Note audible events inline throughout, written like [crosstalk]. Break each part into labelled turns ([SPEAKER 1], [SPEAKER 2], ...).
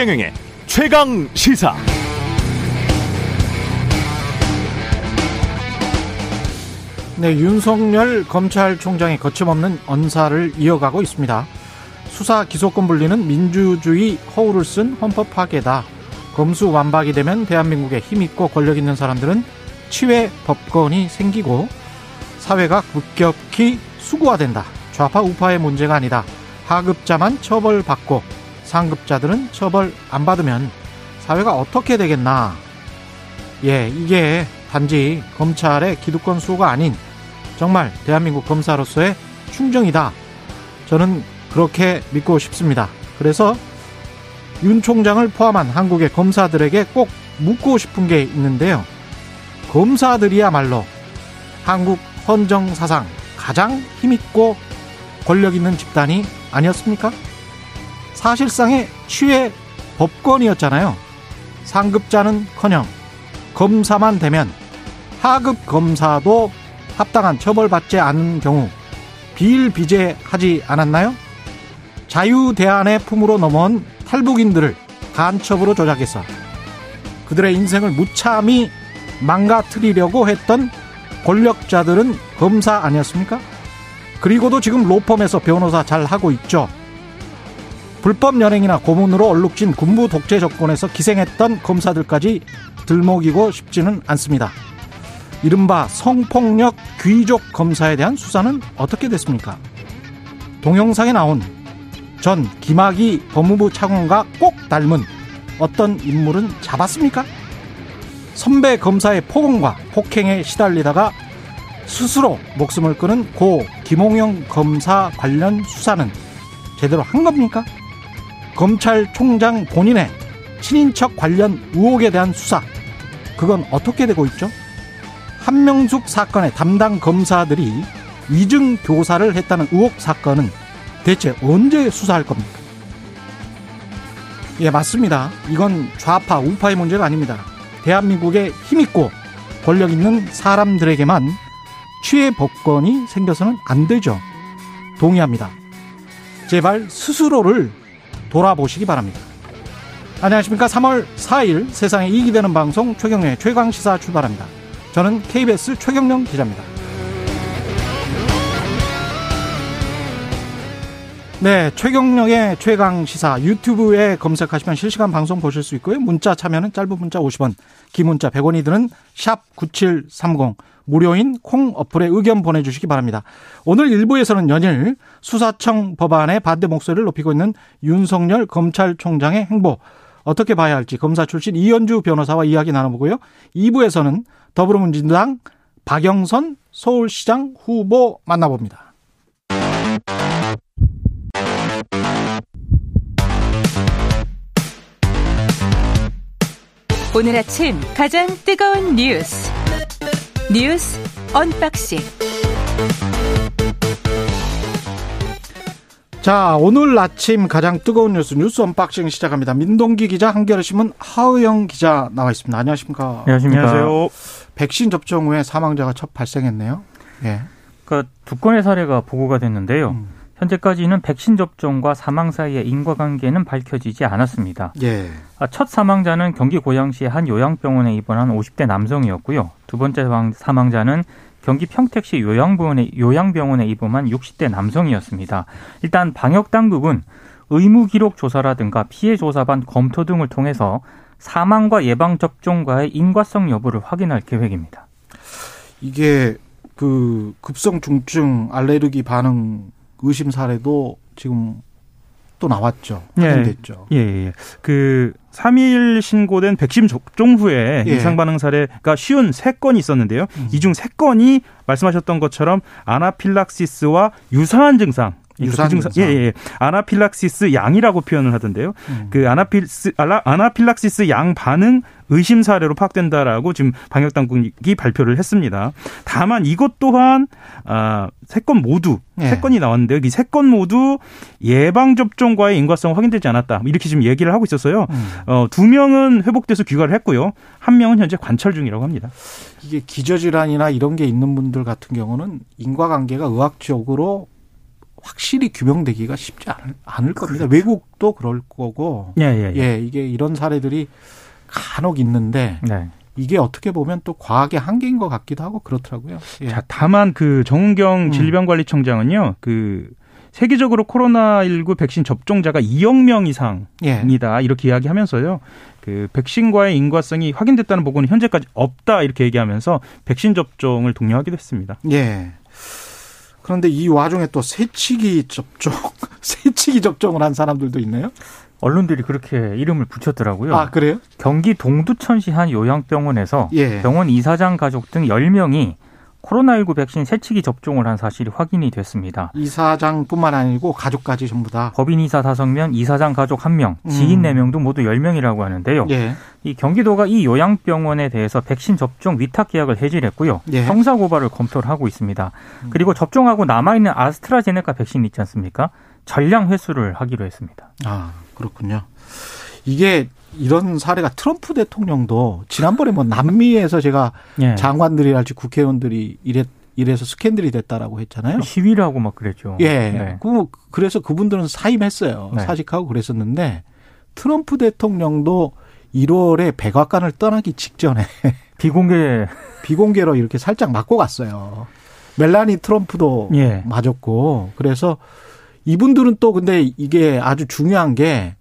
[SPEAKER 1] 최경영의 최강 시사.
[SPEAKER 2] 네, 윤석열 검찰총장의 거침없는 언사를 이어가고 있습니다. 수사 기소권 분리는 민주주의 허울을 쓴 헌법 파괴다. 검수 완박이 되면 대한민국에 힘있고 권력 있는 사람들은 치외 법권이 생기고 사회가 급격히 수구화된다. 좌파 우파의 문제가 아니다. 하급자만 처벌받고 상급자들은 처벌 안 받으면 사회가 어떻게 되겠나. 예, 이게 단지 검찰의 기득권 수호가 아닌 정말 대한민국 검사로서의 충정이다. 저는 그렇게 믿고 싶습니다. 그래서 윤 총장을 포함한 한국의 검사들에게 꼭 묻고 싶은 게 있는데요. 검사들이야말로 한국 헌정사상 가장 힘있고 권력 있는 집단이 아니었습니까? 사실상의 취해 법권이었잖아요. 상급자는 커녕 검사만 되면 하급 검사도 합당한 처벌받지 않는 경우 비일비재하지 않았나요? 자유대안의 품으로 넘어온 탈북인들을 간첩으로 조작해서 그들의 인생을 무참히 망가뜨리려고 했던 권력자들은 검사 아니었습니까? 그리고도 지금 로펌에서 변호사 잘 하고 있죠. 불법 연행이나 고문으로 얼룩진 군부 독재 정권에서 기생했던 검사들까지 들먹이고 싶지는 않습니다. 이른바 성폭력 귀족 검사에 대한 수사는 어떻게 됐습니까? 동영상에 나온 전 김학의 법무부 차관과 꼭 닮은 어떤 인물은 잡았습니까? 선배 검사의 폭언과 폭행에 시달리다가 스스로 목숨을 끊은 고 김홍영 검사 관련 수사는 제대로 한 겁니까? 검찰총장 본인의 친인척 관련 의혹에 대한 수사 그건 어떻게 되고 있죠? 한명숙 사건의 담당 검사들이 위증 교사를 했다는 의혹 사건은 대체 언제 수사할 겁니까? 예, 맞습니다. 이건 좌파, 우파의 문제가 아닙니다. 대한민국에 힘있고 권력 있는 사람들에게만 취해 법권이 생겨서는 안 되죠. 동의합니다. 제발 스스로를 돌아보시기 바랍니다. 안녕하십니까. 3월 4일 세상에 이익이 되는 방송 최경련의 최강시사 출발합니다. 저는 KBS 최경령 기자입니다. 네, 최경령의 최강 시사 유튜브에 검색하시면 실시간 방송 보실 수 있고요. 문자 참여는 짧은 문자 50원, 긴 문자 100원이 드는 샵 9730 무료인 콩 어플에 의견 보내 주시기 바랍니다. 오늘 1부에서는 연일 수사청 법안에 반대 목소리를 높이고 있는 윤석열 검찰총장의 행보 어떻게 봐야 할지 검사 출신 이현주 변호사와 이야기 나눠보고요. 2부에서는 더불어민주당 박영선 서울시장 후보 만나봅니다.
[SPEAKER 3] 오늘 아침 가장 뜨거운 뉴스 뉴스 unboxing
[SPEAKER 2] 자 오늘 아침 가장 뜨거운 뉴스 뉴스 unboxing 시작합니다. 민동기 기자 한겨레신문 하어영 기자 나와 있습니다. 안녕하십니까?
[SPEAKER 4] 안녕하십니까? 안녕하세요.
[SPEAKER 2] 백신 접종 후에 사망자가 첫 발생했네요. 예.
[SPEAKER 4] 그러니까 두 건의 사례가 보고가 됐는데요. 음. 현재까지는 백신 접종과 사망 사이의 인과관계는 밝혀지지 않았습니다.
[SPEAKER 2] 예.
[SPEAKER 4] 아, 첫 사망자는 경기 고양시의 한 요양병원에 입원한 50대 남성이었고요. 두 번째 사망자는 경기 평택시 요양병원에, 요양병원에 입원한 60대 남성이었습니다. 일단 방역 당국은 의무 기록 조사라든가 피해 조사반 검토 등을 통해서 사망과 예방 접종과의 인과성 여부를 확인할 계획입니다.
[SPEAKER 2] 이게 그 급성 중증 알레르기 반응 의심 사례도 지금 또 나왔죠. 예. 확인됐죠.
[SPEAKER 5] 예, 예, 예. 그 3일 신고된 백신 접종 후에 예. 이상 반응 사례가 쉬운 3건이 있었는데요. 음. 이중 3건이 말씀하셨던 것처럼 아나필락시스와 유사한 증상
[SPEAKER 2] 유사한 그 증상.
[SPEAKER 5] 예, 예. 아나필락시스 양이라고 표현을 하던데요. 음. 그 아나필스 아나필락시스 양 반응 의심 사례로 파악된다라고 지금 방역 당국이 발표를 했습니다. 다만 이것 또한 아 세 건 모두 예. 세 건이 나왔는데요. 이 세 건 모두 예방 접종과의 인과성 확인되지 않았다. 이렇게 지금 얘기를 하고 있었어요. 음. 어, 두 명은 회복돼서 귀가를 했고요. 한 명은 현재 관찰 중이라고 합니다.
[SPEAKER 2] 이게 기저질환이나 이런 게 있는 분들 같은 경우는 인과관계가 의학적으로 확실히 규명되기가 쉽지 않을, 않을 겁니다. 외국도 그럴 거고.
[SPEAKER 5] 예, 예, 예.
[SPEAKER 2] 예, 이게 이런 사례들이 간혹 있는데
[SPEAKER 4] 네.
[SPEAKER 2] 이게 어떻게 보면 또 과학의 한계인 것 같기도 하고 그렇더라고요. 예.
[SPEAKER 5] 자, 다만 그 정은경
[SPEAKER 2] 음.
[SPEAKER 5] 질병관리청장은요, 그 세계적으로 코로나19 백신 접종자가 2억 명 이상이다
[SPEAKER 2] 예.
[SPEAKER 5] 이렇게 이야기하면서요, 그 백신과의 인과성이 확인됐다는 보고는 현재까지 없다 이렇게 얘기하면서 백신 접종을 독려하기도 했습니다.
[SPEAKER 2] 예. 그런데 이 와중에 또 새치기 접종, [laughs] 새치기 접종을 한 사람들도 있네요.
[SPEAKER 4] 언론들이 그렇게 이름을 붙였더라고요.
[SPEAKER 2] 아, 그래요?
[SPEAKER 4] 경기 동두천시 한 요양병원에서
[SPEAKER 2] 예.
[SPEAKER 4] 병원 이사장 가족 등 10명이 코로나19 백신 세치기 접종을 한 사실이 확인이 됐습니다.
[SPEAKER 2] 이사장뿐만 아니고 가족까지 전부 다.
[SPEAKER 4] 법인 이사 5명, 이사장 가족 1명, 지인
[SPEAKER 2] 음.
[SPEAKER 4] 4명도 모두 10명이라고 하는데요.
[SPEAKER 2] 예.
[SPEAKER 4] 이 경기도가 이 요양병원에 대해서 백신 접종 위탁 계약을 해지했고요.
[SPEAKER 2] 예. 음.
[SPEAKER 4] 형사 고발을 검토를 하고 있습니다. 그리고 접종하고 남아 있는 아스트라제네카 백신 있지 않습니까? 전량 회수를 하기로 했습니다.
[SPEAKER 2] 아, 그렇군요. 이게 이런 사례가 트럼프 대통령도 지난번에 뭐 남미에서 제가
[SPEAKER 5] 예.
[SPEAKER 2] 장관들이랄지 국회의원들이 이래 이래서 스캔들이 됐다라고 했잖아요.
[SPEAKER 4] 시위를 하고 막 그랬죠.
[SPEAKER 2] 예.
[SPEAKER 4] 네.
[SPEAKER 2] 그 그래서 그분들은 사임했어요.
[SPEAKER 4] 네.
[SPEAKER 2] 사직하고 그랬었는데 트럼프 대통령도 1월에 백악관을 떠나기 직전에 [laughs]
[SPEAKER 4] 비공개
[SPEAKER 2] 비공개로 이렇게 살짝 맞고 갔어요. 멜라니 트럼프도
[SPEAKER 5] 예.
[SPEAKER 2] 맞았고 그래서 이분들은 또 근데 이게 아주 중요한 게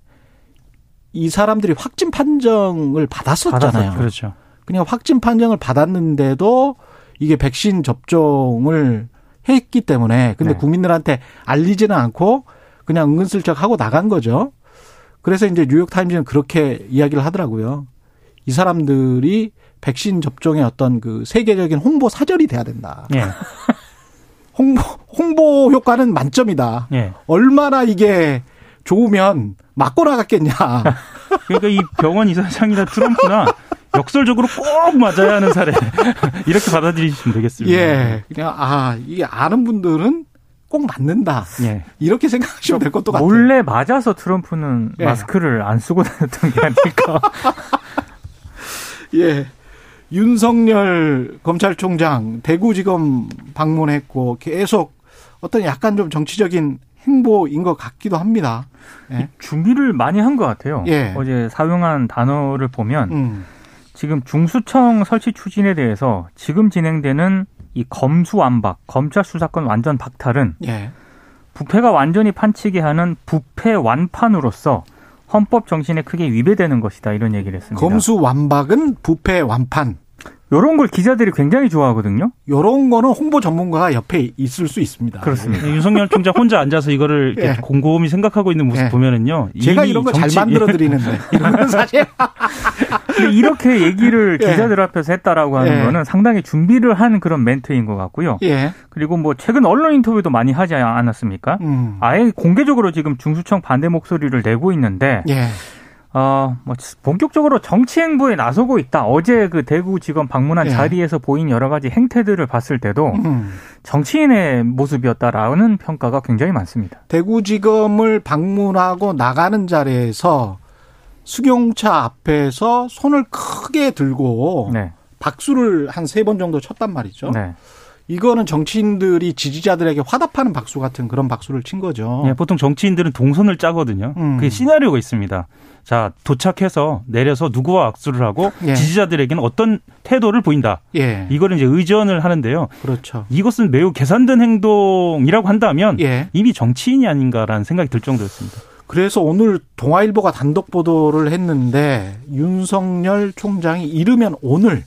[SPEAKER 2] 이 사람들이 확진 판정을 받았었잖아요.
[SPEAKER 5] 그렇죠.
[SPEAKER 2] 그냥 확진 판정을 받았는데도 이게 백신 접종을 했기 때문에 근데
[SPEAKER 4] 네.
[SPEAKER 2] 국민들한테 알리지는 않고 그냥 은근슬쩍 하고 나간 거죠. 그래서 이제 뉴욕 타임즈는 그렇게 이야기를 하더라고요. 이 사람들이 백신 접종의 어떤 그 세계적인 홍보 사절이 돼야 된다.
[SPEAKER 5] 예. [laughs]
[SPEAKER 2] 홍보 홍보 효과는 만점이다.
[SPEAKER 5] 예.
[SPEAKER 2] 얼마나 이게 좋으면 맞고 나갔겠냐. [laughs]
[SPEAKER 5] 그러니까 이 병원 이사장이나 트럼프나 역설적으로 꼭 맞아야 하는 사례 [laughs] 이렇게 받아들이시면 되겠습니다.
[SPEAKER 2] 예. 그냥 아, 이게 아는 분들은 꼭 맞는다.
[SPEAKER 5] 예.
[SPEAKER 2] 이렇게 생각하시면 될 것도 같아요.
[SPEAKER 4] 몰래 맞아서 트럼프는
[SPEAKER 2] 예.
[SPEAKER 4] 마스크를 안 쓰고 다녔던 게 아닐까. [laughs]
[SPEAKER 2] 예. 윤석열 검찰총장 대구지검 방문했고 계속 어떤 약간 좀 정치적인 행보인 것 같기도 합니다. 예.
[SPEAKER 4] 준비를 많이 한 것 같아요.
[SPEAKER 2] 예.
[SPEAKER 4] 어제 사용한 단어를 보면
[SPEAKER 2] 음.
[SPEAKER 4] 지금 중수청 설치 추진에 대해서 지금 진행되는 이 검수완박, 검찰 수사권 완전 박탈은
[SPEAKER 2] 예.
[SPEAKER 4] 부패가 완전히 판치게 하는 부패 완판으로서 헌법 정신에 크게 위배되는 것이다 이런 얘기를 했습니다.
[SPEAKER 2] 검수 완박은 부패 완판.
[SPEAKER 4] 이런 걸 기자들이 굉장히 좋아하거든요.
[SPEAKER 2] 요런 거는 홍보 전문가가 옆에 있을 수 있습니다.
[SPEAKER 4] 그렇습니다.
[SPEAKER 5] 윤석열 총장 혼자 앉아서 이거를 이렇게
[SPEAKER 2] 예.
[SPEAKER 5] 곰곰이 생각하고 있는 모습
[SPEAKER 2] 예.
[SPEAKER 5] 보면은요.
[SPEAKER 2] 제가 이런 거잘
[SPEAKER 5] 정치-
[SPEAKER 2] 만들어 드리는데 [laughs] 이런 건 사실
[SPEAKER 4] 근데 이렇게 얘기를 [laughs]
[SPEAKER 2] 예.
[SPEAKER 4] 기자들 앞에서 했다라고 하는
[SPEAKER 2] 예.
[SPEAKER 4] 거는 상당히 준비를 한 그런 멘트인 것 같고요.
[SPEAKER 2] 예.
[SPEAKER 4] 그리고 뭐 최근 언론 인터뷰도 많이 하지 않았습니까?
[SPEAKER 2] 음.
[SPEAKER 4] 아예 공개적으로 지금 중수청 반대 목소리를 내고 있는데
[SPEAKER 2] 예.
[SPEAKER 4] 어, 뭐 본격적으로 정치 행보에 나서고 있다. 어제 그 대구지검 방문한
[SPEAKER 2] 예.
[SPEAKER 4] 자리에서 보인 여러 가지 행태들을 봤을 때도
[SPEAKER 2] 음.
[SPEAKER 4] 정치인의 모습이었다라는 평가가 굉장히 많습니다.
[SPEAKER 2] 대구지검을 방문하고 나가는 자리에서 수경차 앞에서 손을 크게 들고
[SPEAKER 4] 네.
[SPEAKER 2] 박수를 한 세 번 정도 쳤단 말이죠.
[SPEAKER 4] 네.
[SPEAKER 2] 이거는 정치인들이 지지자들에게 화답하는 박수 같은 그런 박수를 친 거죠.
[SPEAKER 5] 예, 보통 정치인들은 동선을 짜거든요.
[SPEAKER 2] 음.
[SPEAKER 5] 그게 시나리오가 있습니다. 자, 도착해서 내려서 누구와 악수를 하고 [laughs]
[SPEAKER 2] 예.
[SPEAKER 5] 지지자들에게는 어떤 태도를 보인다.
[SPEAKER 2] 예.
[SPEAKER 5] 이거를 이제 의전을 하는데요.
[SPEAKER 2] 그렇죠.
[SPEAKER 5] 이것은 매우 계산된 행동이라고 한다면
[SPEAKER 2] 예.
[SPEAKER 5] 이미 정치인이 아닌가라는 생각이 들 정도였습니다.
[SPEAKER 2] 그래서 오늘 동아일보가 단독 보도를 했는데 윤석열 총장이 이르면 오늘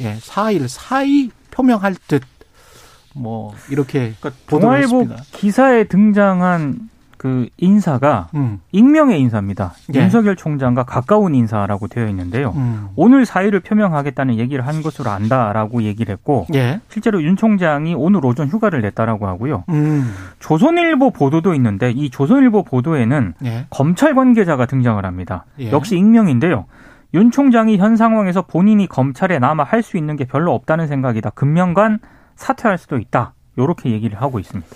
[SPEAKER 2] 예, 4일 사의 표명할 듯 뭐 이렇게 보도를
[SPEAKER 4] 동아일보. 기사에 등장한 그 인사가
[SPEAKER 2] 음.
[SPEAKER 4] 익명의 인사입니다.
[SPEAKER 2] 예.
[SPEAKER 4] 윤석열 총장과 가까운 인사라고 되어 있는데요.
[SPEAKER 2] 음.
[SPEAKER 4] 오늘 사의를 표명하겠다는 얘기를 한 것으로 안다라고 얘기를 했고
[SPEAKER 2] 예.
[SPEAKER 4] 실제로 윤 총장이 오늘 오전 휴가를 냈다라고 하고요.
[SPEAKER 2] 음.
[SPEAKER 4] 조선일보 보도도 있는데 이 조선일보 보도에는
[SPEAKER 2] 예.
[SPEAKER 4] 검찰 관계자가 등장을 합니다.
[SPEAKER 2] 예.
[SPEAKER 4] 역시 익명인데요. 윤 총장이 현 상황에서 본인이 검찰에 남아 할 수 있는 게 별로 없다는 생각이다. 금명간 사퇴할 수도 있다. 이렇게 얘기를 하고 있습니다.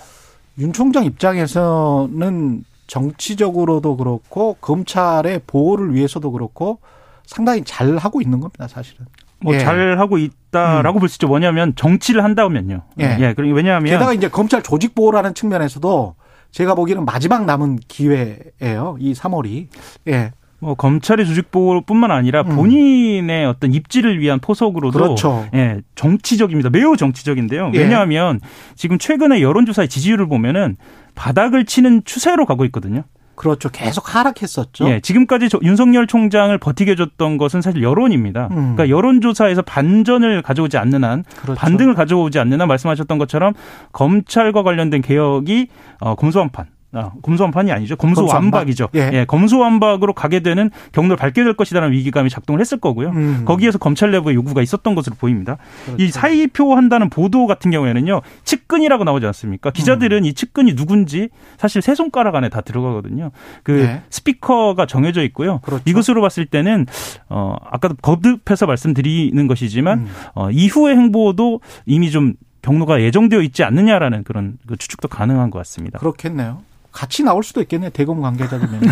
[SPEAKER 2] 윤 총장 입장에서는 정치적으로도 그렇고 검찰의 보호를 위해서도 그렇고 상당히 잘 하고 있는 겁니다, 사실은.
[SPEAKER 5] 뭐
[SPEAKER 2] 예.
[SPEAKER 5] 잘 하고 있다라고 볼수 있죠. 뭐냐면 정치를 한다면요.
[SPEAKER 2] 예.
[SPEAKER 5] 예. 그리고 왜냐하면
[SPEAKER 2] 게다가 이제 검찰 조직 보호라는 측면에서도 제가 보기에는 마지막 남은 기회예요. 이 3월이. 예.
[SPEAKER 5] 뭐 검찰의 조직 보호뿐만 아니라
[SPEAKER 2] 음.
[SPEAKER 5] 본인의 어떤 입지를 위한 포석으로도
[SPEAKER 2] 그렇죠.
[SPEAKER 5] 예, 정치적입니다. 매우 정치적인데요.
[SPEAKER 2] 예.
[SPEAKER 5] 왜냐하면 지금 최근에 여론조사의 지지율을 보면은 바닥을 치는 추세로 가고 있거든요.
[SPEAKER 2] 그렇죠. 계속 하락했었죠.
[SPEAKER 5] 예, 지금까지 저- 윤석열 총장을 버티게 해줬던 것은 사실 여론입니다.
[SPEAKER 2] 음.
[SPEAKER 5] 그러니까 여론조사에서 반전을 가져오지 않는 한,
[SPEAKER 2] 그렇죠.
[SPEAKER 5] 반등을 가져오지 않는 한 말씀하셨던 것처럼 검찰과 관련된 개혁이 어, 검소한판. 아, 검소한판이 아니죠. 검소완박이죠.
[SPEAKER 2] 검소완박. 예.
[SPEAKER 5] 예. 검소완박으로 가게 되는 경로를 밟게 될 것이라는 위기감이 작동을 했을 거고요.
[SPEAKER 2] 음.
[SPEAKER 5] 거기에서 검찰 내부의 요구가 있었던 것으로 보입니다.
[SPEAKER 2] 그렇죠.
[SPEAKER 5] 이 사의표 한다는 보도 같은 경우에는요, 측근이라고 나오지 않습니까? 기자들은
[SPEAKER 2] 음.
[SPEAKER 5] 이 측근이 누군지 사실 세 손가락 안에 다 들어가거든요. 그
[SPEAKER 2] 네.
[SPEAKER 5] 스피커가 정해져 있고요.
[SPEAKER 2] 그렇죠.
[SPEAKER 5] 이것으로 봤을 때는 어 아까도 거듭해서 말씀드리는 것이지만
[SPEAKER 2] 음.
[SPEAKER 5] 어 이후의 행보도 이미 좀 경로가 예정되어 있지 않느냐라는 그런 그 추측도 가능한 것 같습니다.
[SPEAKER 2] 그렇겠네요. 같이 나올 수도 있겠네요. 대검 관계자들면. [laughs]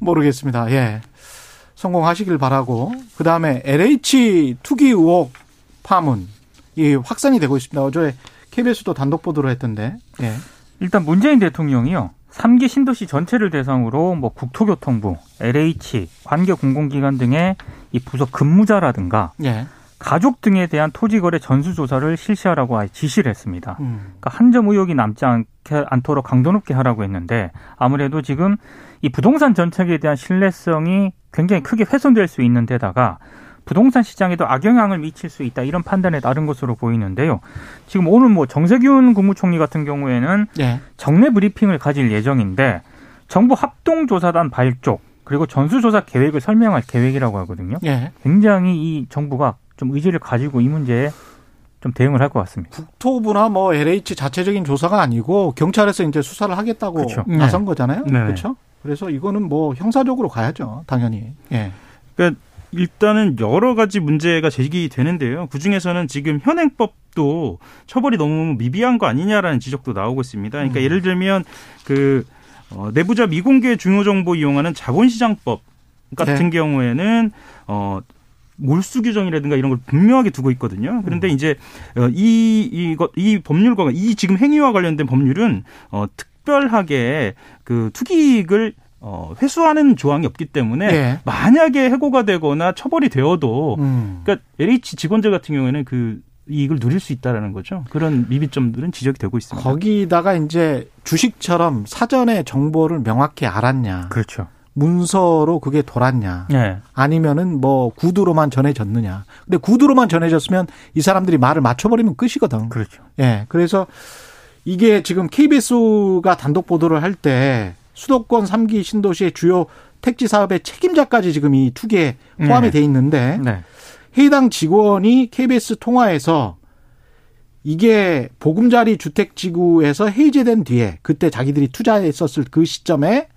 [SPEAKER 2] 모르겠습니다. 예. 성공하시길 바라고. 그 다음에 LH 투기 의혹 파문. 이 확산이 되고 있습니다. 어제 KBS도 단독 보도를 했던데. 예.
[SPEAKER 4] 일단 문재인 대통령이요. 3기 신도시 전체를 대상으로 뭐 국토교통부, LH, 관계 공공기관 등의 이 부서 근무자라든가
[SPEAKER 2] 예.
[SPEAKER 4] 가족 등에 대한 토지 거래 전수 조사를 실시하라고 아예 지시를 했습니다.
[SPEAKER 2] 음.
[SPEAKER 4] 그러니까 한 점 의혹이 남지 않게, 않도록 강도 높게 하라고 했는데 아무래도 지금 이 부동산 정책에 대한 신뢰성이 굉장히 크게 훼손될 수 있는 데다가 부동산 시장에도 악영향을 미칠 수 있다 이런 판단에 따른 것으로 보이는데요. 지금 오늘 뭐 정세균 국무총리 같은 경우에는
[SPEAKER 2] 예.
[SPEAKER 4] 정례 브리핑을 가질 예정인데 정부 합동조사단 발족 그리고 전수조사 계획을 설명할 계획이라고 하거든요.
[SPEAKER 2] 예.
[SPEAKER 4] 굉장히 이 정부가 좀 의지를 가지고 이 문제에 좀 대응을 할 것 같습니다.
[SPEAKER 2] 국토부나 뭐 LH 자체적인 조사가 아니고 경찰에서 이제 수사를 하겠다고
[SPEAKER 4] 그렇죠.
[SPEAKER 2] 나선 거잖아요.
[SPEAKER 5] 네.
[SPEAKER 2] 그렇죠? 그래서 이거는 뭐 형사적으로 가야죠. 당연히. 예.
[SPEAKER 5] 그러니까 일단은 여러 가지 문제가 제기되는데요. 그 중에서는 지금 현행법 도 처벌이 너무 미비한 거 아니냐라는 지적도 나오고 있습니다. 그러니까
[SPEAKER 2] 음.
[SPEAKER 5] 예를 들면 그 어, 내부자 미공개 중요 정보 이용하는 자본시장법 같은
[SPEAKER 2] 네.
[SPEAKER 5] 경우에는 어 몰수 규정이라든가 이런 걸 분명하게 두고 있거든요. 그런데 이제 어, 이 이것 이 법률과 이 지금 행위와 관련된 법률은 어 특별하게 그 투기익을 어 회수하는 조항이 없기 때문에
[SPEAKER 2] 예.
[SPEAKER 5] 만약에 해고가 되거나 처벌이 되어도
[SPEAKER 2] 음.
[SPEAKER 5] 그러니까 LH 직원들 같은 경우에는 그 이익을 누릴 수 있다라는 거죠. 그런 미비점들은 지적이 되고 있습니다.
[SPEAKER 2] 거기다가 이제 주식처럼 사전에 정보를 명확히 알았냐.
[SPEAKER 4] 그렇죠.
[SPEAKER 2] 문서로 그게 돌았냐.
[SPEAKER 5] 네.
[SPEAKER 2] 아니면은 뭐 구두로만 전해졌느냐. 근데 구두로만 전해졌으면 이 사람들이 말을 맞춰버리면 끝이거든.
[SPEAKER 4] 그렇죠.
[SPEAKER 2] 예. 그래서 이게 지금 KBS가 단독 보도를 할 때 수도권 3기 신도시의 주요 택지 사업의 책임자까지 지금 이 투기에 포함이
[SPEAKER 5] 네.
[SPEAKER 2] 돼 있는데
[SPEAKER 4] 네.
[SPEAKER 2] 해당 직원이 KBS 통화에서 이게 보금자리 주택 지구에서 해제된 뒤에 그때 자기들이 투자했었을 그 시점에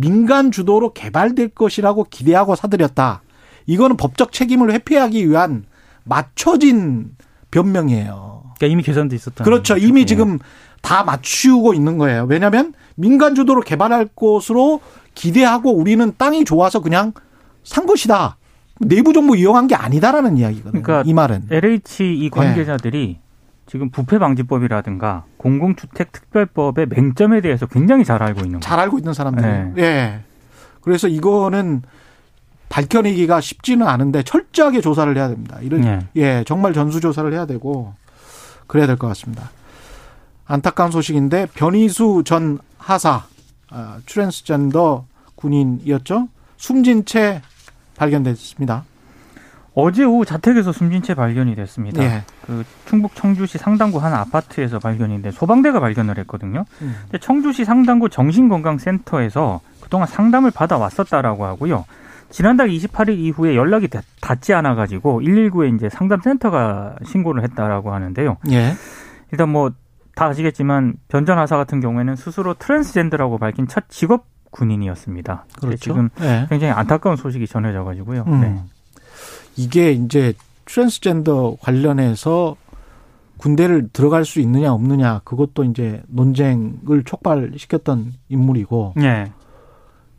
[SPEAKER 2] 민간 주도로 개발될 것이라고 기대하고 사들였다. 이거는 법적 책임을 회피하기 위한 맞춰진 변명이에요.
[SPEAKER 5] 그러니까 이미 계산돼 있었다.
[SPEAKER 2] 그렇죠. 이미 지금 다 맞추고 있는 거예요. 왜냐하면 민간 주도로 개발할 것으로 기대하고 우리는 땅이 좋아서 그냥 산 것이다. 내부 정보 이용한 게 아니다라는 이야기거든요.
[SPEAKER 4] 그러니까
[SPEAKER 2] 이 말은.
[SPEAKER 4] LH
[SPEAKER 2] 네.
[SPEAKER 4] 이 관계자들이 지금 부패 방지법이라든가 공공주택 특별법의 맹점에 대해서 굉장히 잘 알고 있는.
[SPEAKER 2] 잘 알고 있는 사람들.
[SPEAKER 4] 네.
[SPEAKER 2] 예. 그래서 이거는 밝혀내기가 쉽지는 않은데 철저하게 조사를 해야 됩니다. 이런
[SPEAKER 5] 네.
[SPEAKER 2] 예, 정말 전수 조사를 해야 되고 그래야 될 것 같습니다. 안타까운 소식인데 변희수 전 하사 아, 트랜스젠더 군인이었죠. 숨진 채 발견됐습니다.
[SPEAKER 4] 어제 오후 자택에서 숨진 채 발견이 됐습니다.
[SPEAKER 2] 예.
[SPEAKER 4] 그 충북 청주시 상당구 한 아파트에서 발견인데 소방대가 발견을 했거든요.
[SPEAKER 2] 음.
[SPEAKER 4] 근데 청주시 상당구 정신건강센터에서 그동안 상담을 받아 왔었다라고 하고요. 지난달 28일 이후에 연락이 닿- 닿지 않아 가지고 119에 이제 상담센터가 신고를 했다라고 하는데요.
[SPEAKER 2] 예.
[SPEAKER 4] 일단 뭐 다 아시겠지만 변전 하사 같은 경우에는 스스로 트랜스젠더라고 밝힌 첫 직업 군인이었습니다.
[SPEAKER 2] 그렇죠.
[SPEAKER 4] 지금
[SPEAKER 2] 예.
[SPEAKER 4] 굉장히 안타까운 소식이 전해져 가지고요.
[SPEAKER 2] 음.
[SPEAKER 4] 네.
[SPEAKER 2] 이게 이제 트랜스젠더 관련해서 군대를 들어갈 수 있느냐 없느냐 그것도 이제 논쟁을 촉발시켰던 인물이고
[SPEAKER 4] 네.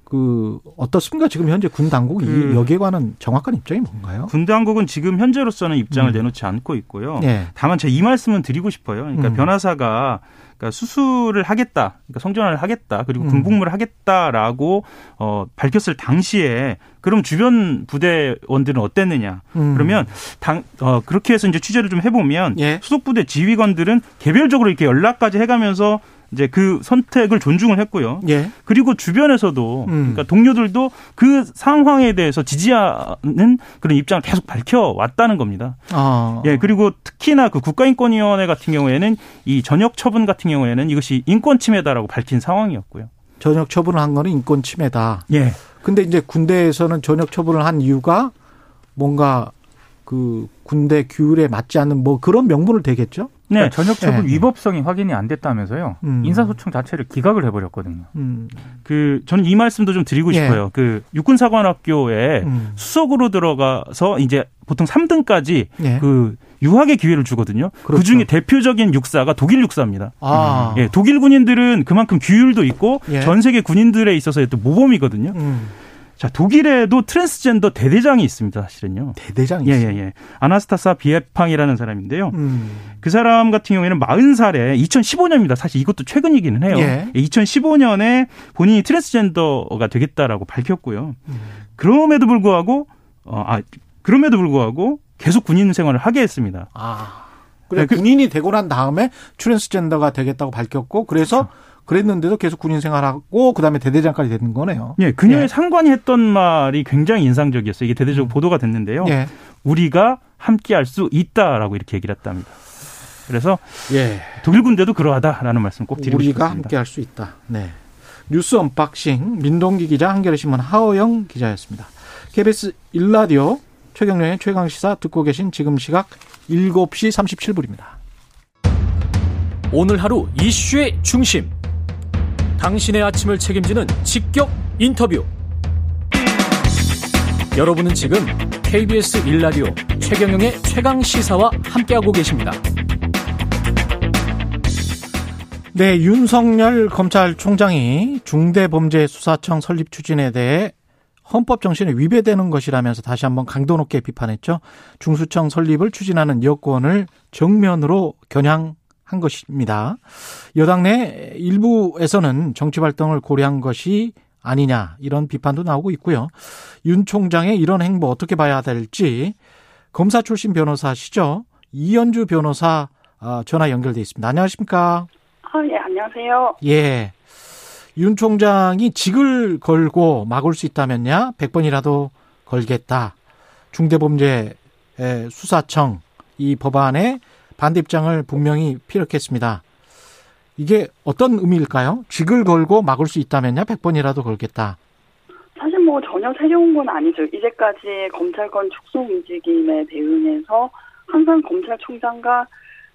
[SPEAKER 2] 그 어떻습니까? 지금 현재 군 당국이
[SPEAKER 5] 그-
[SPEAKER 2] 여기에 관한 정확한 입장이 뭔가요?
[SPEAKER 5] 군 당국은 지금 현재로서는 입장을
[SPEAKER 2] 음.
[SPEAKER 5] 내놓지 않고 있고요.
[SPEAKER 2] 예.
[SPEAKER 5] 다만 제가 이 말씀은 드리고 싶어요. 그러니까
[SPEAKER 2] 음.
[SPEAKER 5] 변호사가 그러니까 수술을 하겠다, 그러니까 성전환을 하겠다, 그리고
[SPEAKER 2] 음.
[SPEAKER 5] 군복무를 하겠다라고 어, 밝혔을 당시에 그럼 주변 부대원들은 어땠느냐?
[SPEAKER 2] 음.
[SPEAKER 5] 그러면 당 어, 그렇게 해서 이제 취재를 좀 해보면
[SPEAKER 2] 예.
[SPEAKER 5] 수속 부대 지휘관들은 개별적으로 이렇게 연락까지 해가면서 이제 그 선택을 존중을 했고요.
[SPEAKER 2] 예.
[SPEAKER 5] 그리고 주변에서도
[SPEAKER 2] 음.
[SPEAKER 5] 그러니까 동료들도 그 상황에 대해서 지지하는 그런 입장을 계속 밝혀 왔다는 겁니다.
[SPEAKER 2] 아.
[SPEAKER 5] 예, 그리고 특히나 그 국가인권위원회 같은 경우에는 이 전역 처분 같은 경우에는 이것이 인권 침해다라고 밝힌 상황이었고요.
[SPEAKER 2] 전역 처분을 한 거는 인권 침해다.
[SPEAKER 5] 예.
[SPEAKER 2] 근데 이제 군대에서는 전역 처분을 한 이유가 뭔가 그 군대 규율에 맞지 않는 뭐 그런 명분을 대겠죠?
[SPEAKER 5] 네.
[SPEAKER 4] 그러니까 전역 처분
[SPEAKER 2] 예.
[SPEAKER 4] 위법성이 확인이 안 됐다면서요.
[SPEAKER 2] 음.
[SPEAKER 4] 인사소청 자체를 기각을 해버렸거든요.
[SPEAKER 2] 음.
[SPEAKER 5] 그 저는 이 말씀도 좀 드리고
[SPEAKER 2] 예.
[SPEAKER 5] 싶어요. 그 육군사관학교에
[SPEAKER 2] 음.
[SPEAKER 5] 수석으로 들어가서 이제 보통 3등까지
[SPEAKER 2] 예.
[SPEAKER 5] 그 유학의 기회를 주거든요. 그
[SPEAKER 2] 그렇죠.
[SPEAKER 5] 중에 대표적인 육사가 독일 육사입니다.
[SPEAKER 2] 아.
[SPEAKER 5] 예, 독일 군인들은 그만큼 규율도 있고
[SPEAKER 2] 예.
[SPEAKER 5] 전 세계 군인들에 있어서의 또 모범이거든요.
[SPEAKER 2] 음.
[SPEAKER 5] 자, 독일에도 트랜스젠더 대대장이 있습니다, 사실은요.
[SPEAKER 2] 대대장이
[SPEAKER 5] 예. 예, 예. 아나스타샤 비에팡이라는 사람인데요.
[SPEAKER 2] 음.
[SPEAKER 5] 그 사람 같은 경우에는 40살에 2015년입니다. 사실 이것도 최근이기는 해요.
[SPEAKER 2] 예.
[SPEAKER 5] 2015년에 본인이 트랜스젠더가 되겠다라고 밝혔고요.
[SPEAKER 2] 음.
[SPEAKER 5] 그럼에도 불구하고 어, 아 그럼에도 불구하고 계속 군인 생활을 하게 했습니다.
[SPEAKER 2] 아. 그래
[SPEAKER 5] 그-
[SPEAKER 2] 군인이 되고 난 다음에 트랜스젠더가 되겠다고 밝혔고 그래서 그 랬는데도 계속 군인 생활하고 그다음에 대대장까지 되는 거네요.
[SPEAKER 5] 예, 그녀의
[SPEAKER 2] 예.
[SPEAKER 5] 상관이 했던 말이 굉장히 인상적이었어요. 이게 대대적으로 보도가 됐는데요.
[SPEAKER 2] 예.
[SPEAKER 5] 우리가 함께 할 수 있다라고 이렇게 얘기를 했답니다. 그래서
[SPEAKER 2] 예.
[SPEAKER 5] 독일 군대도 그러하다라는 말씀 꼭 드리고
[SPEAKER 2] 우리가
[SPEAKER 5] 싶습니다.
[SPEAKER 2] 함께 할 수 있다. 네. 뉴스 unboxing 민동기 기자 한겨레 신문 하어영 기자였습니다. KBS 1라디오 최경영의 최강 시사 듣고 계신 지금 시각 7시 37분입니다.
[SPEAKER 6] 오늘 하루 이슈의 중심. 당신의 아침을 책임지는 직격 인터뷰. 여러분은 지금 KBS 1라디오 최경영의 최강 시사와 함께하고 계십니다.
[SPEAKER 2] 네, 윤석열 검찰총장이 중대범죄수사청 설립 추진에 대해 헌법 정신에 위배되는 것이라면서 다시 한번 강도 높게 비판했죠. 중수청 설립을 추진하는 여권을 정면으로 겨냥한 것입니다. 여당 내 일부에서는 정치 활동을 고려한 것이 아니냐 이런 비판도 나오고 있고요. 윤 총장의 이런 행보 어떻게 봐야 될지 검사 출신 변호사시죠. 이현주 변호사 아, 전화 연결돼 있습니다. 안녕하십니까?
[SPEAKER 7] 아, 예, 안녕하세요.
[SPEAKER 2] 예. 윤 총장이 직을 걸고 막을 수 있다면야 100번이라도 걸겠다. 중대범죄 에, 수사청 이 법안에 반대 입장을 분명히 피력했습니다. 이게 어떤 의미일까요? 직을 걸고 막을 수 있다면야 100번이라도 걸겠다.
[SPEAKER 7] 사실 뭐 전혀 새로운 건 아니죠. 이제까지 검찰권 축소 움직임에 대응해서 항상 검찰총장과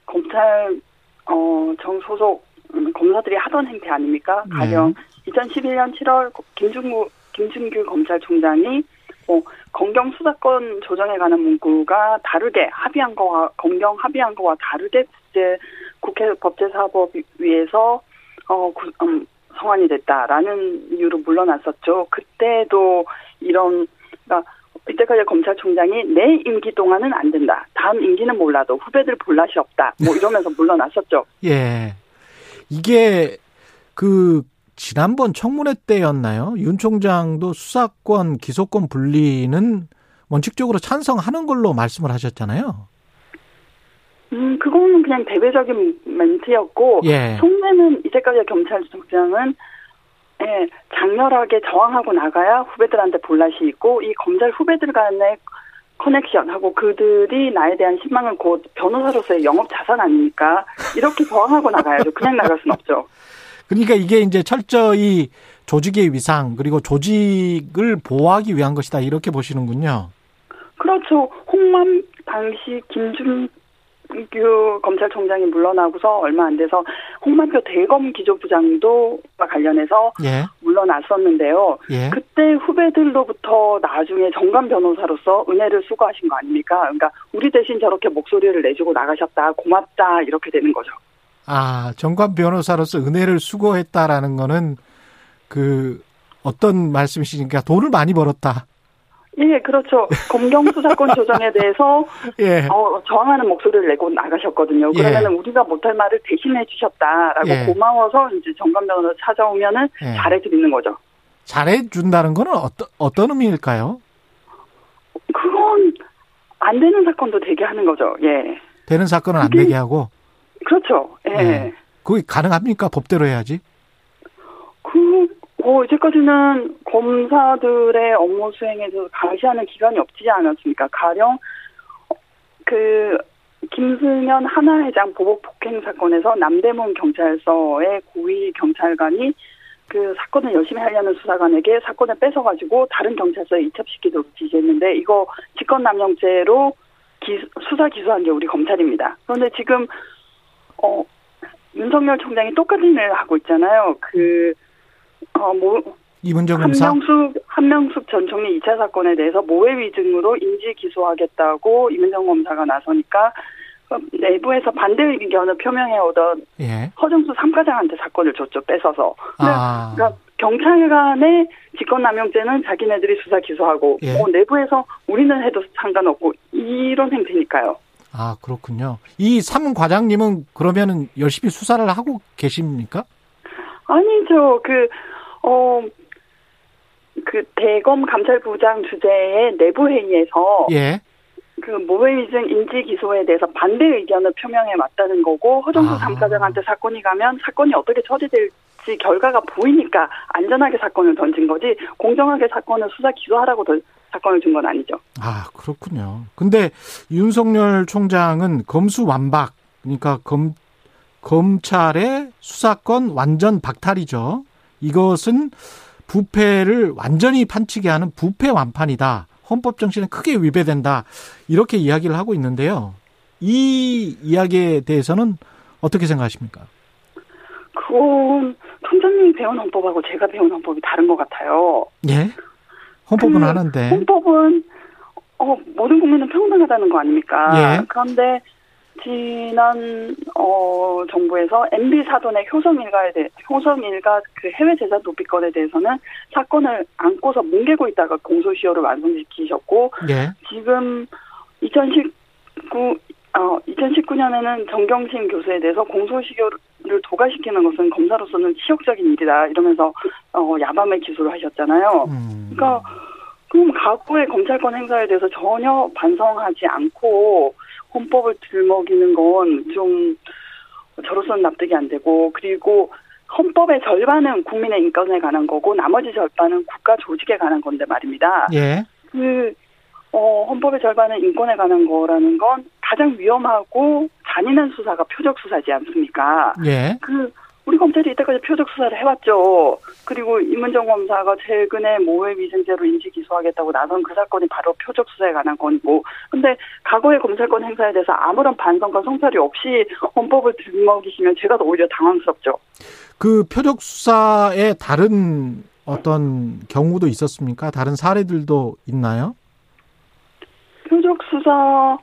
[SPEAKER 7] 검찰 어, 정 소속 음, 검사들이 하던 행태 아닙니까?
[SPEAKER 2] 네.
[SPEAKER 7] 가령 2011년 7월 김준구 김준규 검찰총장이 뭐 검경 수사권 조정에 관한 문구가 다르게 합의한 거와 검경 합의한 거와 다르게 국제 국회 법제사법위에서 어 구- 음, 성안이 됐다라는 이유로 물러났었죠. 그때도 이런 그러니까 이때까지 검찰총장이 내 임기 동안은 안 된다. 다음 임기는 몰라도 후배들 볼낯이 없다. 뭐 이러면서 물러났었죠. [laughs]
[SPEAKER 2] 예. 이게 그 지난번 청문회 때였나요? 윤 총장도 수사권, 기소권 분리는 원칙적으로 찬성하는 걸로 말씀을 하셨잖아요.
[SPEAKER 7] 음, 그거는 그냥 대외적인 멘트였고
[SPEAKER 2] 예.
[SPEAKER 7] 속내는 이때까지 검찰총장은 예, 장렬하게 저항하고 나가야 후배들한테 볼낯이 있고 이 검찰 후배들 간의 커넥션하고 그들이 나에 대한 신망은 곧 변호사로서의 영업 자산 아닙니까? 이렇게 저항하고 나가야죠. 그냥 나갈 순 없죠. [laughs]
[SPEAKER 2] 그러니까 이게 이제 철저히 조직의 위상 그리고 조직을 보호하기 위한 것이다 이렇게 보시는군요.
[SPEAKER 7] 그렇죠. 홍만 당시 김준규 검찰총장이 물러나고서 얼마 안 돼서 홍만표 대검 기조부장도 관련해서
[SPEAKER 2] 예.
[SPEAKER 7] 물러났었는데요.
[SPEAKER 2] 예.
[SPEAKER 7] 그때 후배들로부터 나중에 정관 변호사로서 은혜를 수고하신 거 아닙니까? 그러니까 우리 대신 저렇게 목소리를 내주고 나가셨다, 고맙다 이렇게 되는 거죠.
[SPEAKER 2] 아, 정관 변호사로서 은혜를 수고했다라는 거는 그 어떤 말씀이시니까 돈을 많이 벌었다.
[SPEAKER 7] 예, 그렇죠. 검경 수사권 조정에 대해서 [laughs]
[SPEAKER 2] 예.
[SPEAKER 7] 어, 저항하는 목소리를 내고 나가셨거든요.
[SPEAKER 2] 예.
[SPEAKER 7] 그러면은 우리가 못할 말을 대신해 주셨다라고
[SPEAKER 2] 예.
[SPEAKER 7] 고마워서 이제 정관 변호사 찾아오면은
[SPEAKER 2] 예.
[SPEAKER 7] 잘해 드리는 거죠.
[SPEAKER 2] 잘해 준다는 거는 어떤, 어떤 의미일까요?
[SPEAKER 7] 그건 안 되는 사건도 되게 하는 거죠. 예.
[SPEAKER 2] 되는 사건은 안 되게 하고,
[SPEAKER 7] 그렇죠. 예.
[SPEAKER 2] 예. 그게 가능합니까? 법대로 해야지.
[SPEAKER 7] 그, 어, 이제까지는 검사들의 업무 수행에 대해서 감시하는 기관이 없지 않았습니까? 가령, 어, 그, 김승현 하나회장 보복 폭행 사건에서 남대문 경찰서의 고위 경찰관이 그 사건을 열심히 하려는 수사관에게 사건을 뺏어가지고 다른 경찰서에 이첩시키도록 지시했는데 이거 직권남용죄로 기- 수사 기소한 게 우리 검찰입니다. 그런데 지금 어 윤석열 총장이 똑같은 일을 하고 있잖아요. 그 어, 뭐,
[SPEAKER 2] 이문정 검사.
[SPEAKER 7] 한명숙, 한명숙 전 총리 2차 사건에 대해서 모해 위증으로 인지 기소하겠다고 이문정 검사가 나서니까 어, 내부에서 반대 의견을 표명해 오던
[SPEAKER 2] 예.
[SPEAKER 7] 허정수 삼과장한테 사건을 줬죠, 뺏어서.
[SPEAKER 2] 아.
[SPEAKER 7] 그러니까 경찰관의 직권남용죄는 자기네들이 수사 기소하고
[SPEAKER 2] 예.
[SPEAKER 7] 뭐 내부에서 우리는 해도 상관없고 이런 행태니까요.
[SPEAKER 2] 아, 그렇군요. 이 삼 과장님은 그러면은 열심히 수사를 하고 계십니까?
[SPEAKER 7] 아니죠. 그, 어, 그 대검 감찰부장 주재의 내부 회의에서
[SPEAKER 2] 예.
[SPEAKER 7] 그 모해위증 인지 기소에 대해서 반대 의견을 표명해 왔다는 거고 허정수
[SPEAKER 2] 아.
[SPEAKER 7] 삼과장한테 사건이 가면 사건이 어떻게 처리될지 결과가 보이니까 안전하게 사건을 던진 거지 공정하게 사건을 수사 기소하라고 던, 사건을 준 건 아니죠.
[SPEAKER 2] 아, 그렇군요. 근데 윤석열 총장은 검수 완박, 그러니까 검, 검찰의 수사권 완전 박탈이죠. 이것은 부패를 완전히 판치게 하는 부패 완판이다. 헌법 정신에 크게 위배된다. 이렇게 이야기를 하고 있는데요. 이 이야기에 대해서는 어떻게 생각하십니까?
[SPEAKER 7] 그건 총장님이 배운 헌법하고 제가 배운 헌법이 다른 것 같아요.
[SPEAKER 2] 예? 헌법은
[SPEAKER 7] 그
[SPEAKER 2] 하는데.
[SPEAKER 7] 헌법은 어, 모든 국민은 평등하다는 거 아닙니까?
[SPEAKER 2] 예.
[SPEAKER 7] 그런데 지난 어 정부에서 MB 사돈의 효성 일가에 대해 효성 일가 그 해외 재산 도피 건에 대해서는 사건을 안고서 뭉개고 있다가 공소시효를 완성시키셨고
[SPEAKER 2] 예.
[SPEAKER 7] 지금 2019 어 2019년에는 정경심 교수에 대해서 공소시효를 도과시키는 것은 검사로서는 치욕적인 일이다 이러면서 어 야밤에 기소를 하셨잖아요.
[SPEAKER 2] 음.
[SPEAKER 7] 그러니까 그럼 과거의 검찰권 행사에 대해서 전혀 반성하지 않고 헌법을 들먹이는 건 좀 저로서는 납득이 안 되고 그리고 헌법의 절반은 국민의 인권에 관한 거고 나머지 절반은 국가 조직에 관한 건데 말입니다.
[SPEAKER 2] 예.
[SPEAKER 7] 그 어, 헌법의 절반은 인권에 관한 거라는 건 가장 위험하고 잔인한 수사가 표적 수사지 않습니까?
[SPEAKER 2] 예.
[SPEAKER 7] 그 우리 검찰이 이때까지 표적 수사를 해왔죠. 그리고 이문정 검사가 최근에 모해 위증죄로 인지 기소하겠다고 나선 그 사건이 바로 표적 수사에 관한 건고. 근데 과거의 검찰권 행사에 대해서 아무런 반성과 성찰이 없이 헌법을 들먹이시면 제가 더 오히려 당황스럽죠.
[SPEAKER 2] 그 표적 수사에 다른 어떤 경우도 있었습니까? 다른 사례들도 있나요?
[SPEAKER 7] 표적 수사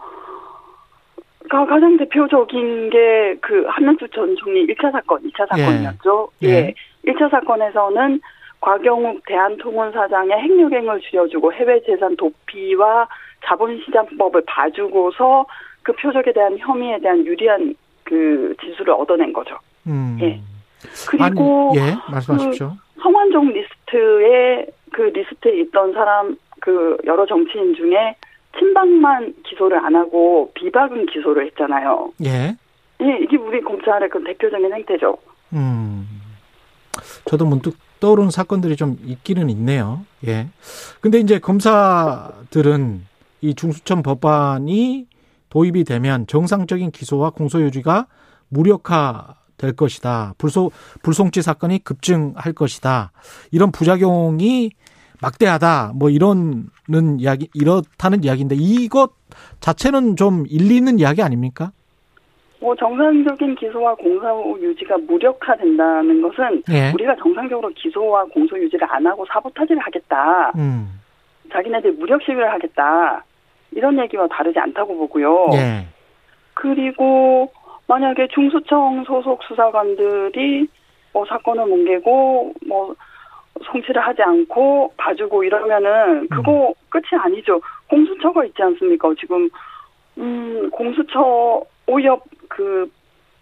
[SPEAKER 7] 가 가장 대표적인 게 그 한명숙 전 총리 1차 사건, 2차 사건이었죠.
[SPEAKER 2] 예.
[SPEAKER 7] 예. 1차 사건에서는 곽영욱 대한통운 사장의 횡령액을 줄여주고 해외 재산 도피와 자본시장법을 봐주고서 그 표적에 대한 혐의에 대한 유리한 그 지수를 얻어낸 거죠.
[SPEAKER 2] 음.
[SPEAKER 7] 예. 그리고
[SPEAKER 2] 아니, 예, 말씀하십시오.
[SPEAKER 7] 성완종 리스트에 그 리스트에 있던 사람 그 여러 정치인 중에 친박만 기소를 안 하고 비박은 기소를 했잖아요.
[SPEAKER 2] 예.
[SPEAKER 7] 예, 이게 우리 검찰의 그 대표적인 행태죠.
[SPEAKER 2] 음. 저도 문득 떠오르는 사건들이 좀 있기는 있네요. 예. 근데 이제 검사들은 이 중수청 법안이 도입이 되면 정상적인 기소와 공소유지가 무력화될 것이다. 불소, 불송치 사건이 급증할 것이다. 이런 부작용이 막대하다. 뭐 이런는 이야기, 이렇다는 이야기인데 이것 자체는 좀 일리 있는 이야기 아닙니까?
[SPEAKER 7] 뭐 정상적인 기소와 공소 유지가 무력화된다는 것은
[SPEAKER 2] 예.
[SPEAKER 7] 우리가 정상적으로 기소와 공소 유지를 안 하고 사보타지를 하겠다.
[SPEAKER 2] 음.
[SPEAKER 7] 자기네들 무력 시위를 하겠다. 이런 얘기와 다르지 않다고 보고요.
[SPEAKER 2] 예.
[SPEAKER 7] 그리고 만약에 중수청 소속 수사관들이 뭐 사건을 뭉개고 뭐 송치를 하지 않고 봐주고 이러면은 그거
[SPEAKER 2] 음.
[SPEAKER 7] 끝이 아니죠. 공수처가 있지 않습니까? 지금 음 공수처 오히려 그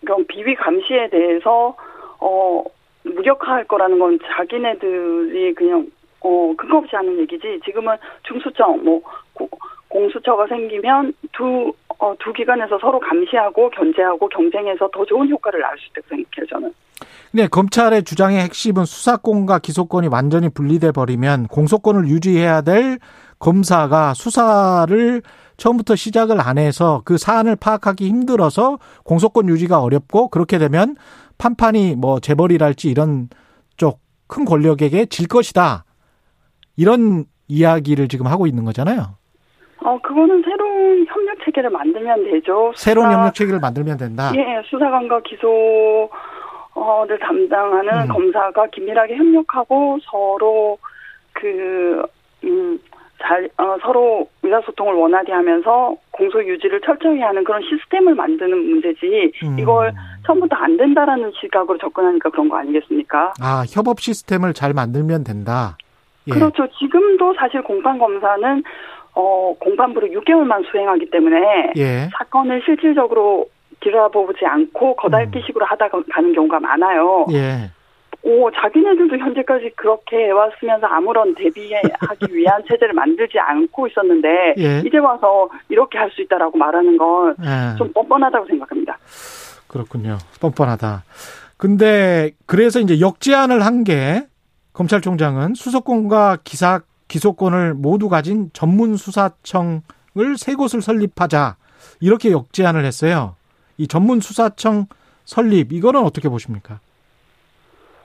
[SPEAKER 7] 그런 비위 감시에 대해서 어 무력화할 거라는 건 자기네들이 그냥 어 근거 없이 하는 얘기지. 지금은 중수청 뭐 고- 공수처가 생기면 두 어, 두 기관에서 서로 감시하고 견제하고 경쟁해서 더 좋은 효과를 낳을 수 있다고 생각해요, 저는.
[SPEAKER 2] 근데 검찰의 주장의 핵심은 수사권과 기소권이 완전히 분리돼 버리면 공소권을 유지해야 될 검사가 수사를 처음부터 시작을 안 해서 그 사안을 파악하기 힘들어서 공소권 유지가 어렵고 그렇게 되면 판판이 뭐 재벌이랄지 이런 쪽 큰 권력에게 질 것이다. 이런 이야기를 지금 하고 있는 거잖아요.
[SPEAKER 7] 어, 그거는 새로운 협력 체계를 만들면 되죠.
[SPEAKER 2] 새로운
[SPEAKER 7] 수사-
[SPEAKER 2] 협력 체계를 만들면 된다.
[SPEAKER 7] 예, 수사관과 기소 를 담당하는
[SPEAKER 2] 음.
[SPEAKER 7] 검사가 긴밀하게 협력하고 서로 그, 음, 잘, 어, 서로 의사소통을 원활히 하면서 공소 유지를 철저히 하는 그런 시스템을 만드는 문제지,
[SPEAKER 2] 음.
[SPEAKER 7] 이걸 처음부터 안 된다라는 시각으로 접근하니까 그런 거 아니겠습니까?
[SPEAKER 2] 아, 협업 시스템을 잘 만들면 된다. 예.
[SPEAKER 7] 그렇죠. 지금도 사실 공판 검사는, 어, 공판부를 6개월만 수행하기 때문에,
[SPEAKER 2] 예.
[SPEAKER 7] 사건을 실질적으로 들여다보지 않고 거달기식으로 하다 가- 가는 경우가 많아요.
[SPEAKER 2] 예.
[SPEAKER 7] 오, 자기네들도 현재까지 그렇게 해왔으면서 아무런 대비하기 [laughs] 위한 체제를 만들지 않고 있었는데
[SPEAKER 2] 예.
[SPEAKER 7] 이제 와서 이렇게 할 수 있다라고 말하는 건좀
[SPEAKER 2] 예.
[SPEAKER 7] 뻔뻔하다고 생각합니다.
[SPEAKER 2] 그렇군요. 뻔뻔하다. 근데 그래서 이제 역제안을 한 게 검찰총장은 수사권과 기사 기소권을 모두 가진 전문 수사청을 세 곳을 설립하자 이렇게 역제안을 했어요. 이 전문 수사청 설립 이거는 어떻게 보십니까?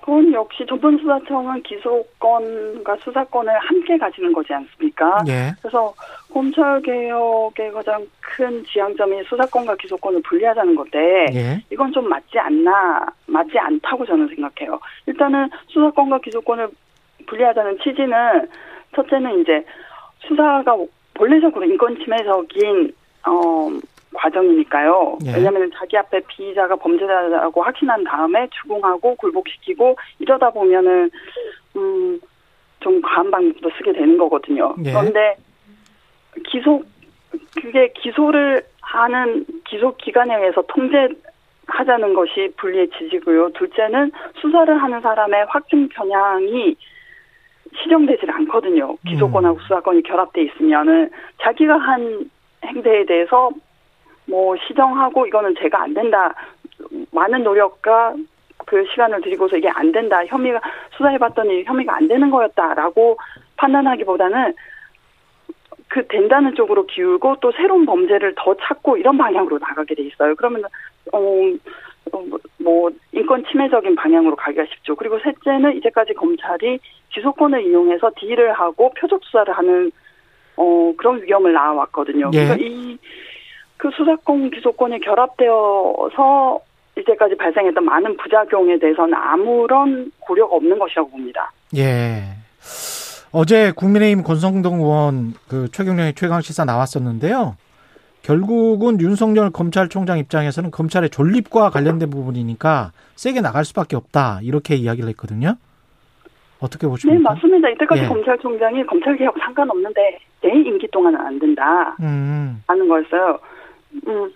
[SPEAKER 7] 그건 역시 전문수사청은 기소권과 수사권을 함께 가지는 거지 않습니까?
[SPEAKER 2] 예.
[SPEAKER 7] 그래서 검찰 개혁의 가장 큰 지향점이 수사권과 기소권을 분리하자는 건데
[SPEAKER 2] 예.
[SPEAKER 7] 이건 좀 맞지 않나, 맞지 않다고 저는 생각해요. 일단은 수사권과 기소권을 분리하자는 취지는 첫째는 이제 수사가 본래적으로 인권 침해적인 어 과정이니까요.
[SPEAKER 2] 예.
[SPEAKER 7] 왜냐하면 자기 앞에 피의자가 범죄자라고 확신한 다음에 추궁하고 굴복시키고 이러다 보면은 음좀 과한 방법도 쓰게 되는 거거든요.
[SPEAKER 2] 예.
[SPEAKER 7] 그런데 기소 그게 기소를 하는 기소 기관에 의해서 통제 하자는 것이 분리의 지지고요. 둘째는 수사를 하는 사람의 확증 편향이 시정되질 않거든요. 기소권하고 수사권이 결합돼 있으면은 자기가 한 행태에 대해서 뭐 시정하고 이거는 제가 안 된다. 많은 노력과 그 시간을 들이고서 이게 안 된다. 혐의가 수사해봤더니 혐의가 안 되는 거였다라고 판단하기보다는 그 된다는 쪽으로 기울고 또 새로운 범죄를 더 찾고 이런 방향으로 나가게 돼 있어요. 그러면 어, 어, 뭐, 뭐 인권 침해적인 방향으로 가기가 쉽죠. 그리고 셋째는 이제까지 검찰이 기소권을 이용해서 딜을 하고 표적 수사를 하는 어 그런 위험을 낳아왔거든요.
[SPEAKER 2] 예.
[SPEAKER 7] 그래서 이 그 수사권 기소권이 결합되어서 이제까지 발생했던 많은 부작용에 대해서는 아무런 고려가 없는 것이라고 봅니다.
[SPEAKER 2] 예. 어제 국민의힘 권성동 의원 그 최경련의 최강 시사 나왔었는데요. 결국은 윤석열 검찰총장 입장에서는 검찰의 존립과 관련된 부분이니까 세게 나갈 수밖에 없다 이렇게 이야기를 했거든요. 어떻게
[SPEAKER 7] 네,
[SPEAKER 2] 보십니까?
[SPEAKER 7] 맞습니다. 이때까지
[SPEAKER 2] 예.
[SPEAKER 7] 검찰총장이 검찰개혁 상관없는데 내 임기 동안은 안 된다.
[SPEAKER 2] 음,
[SPEAKER 7] 하는 거였어요. 음,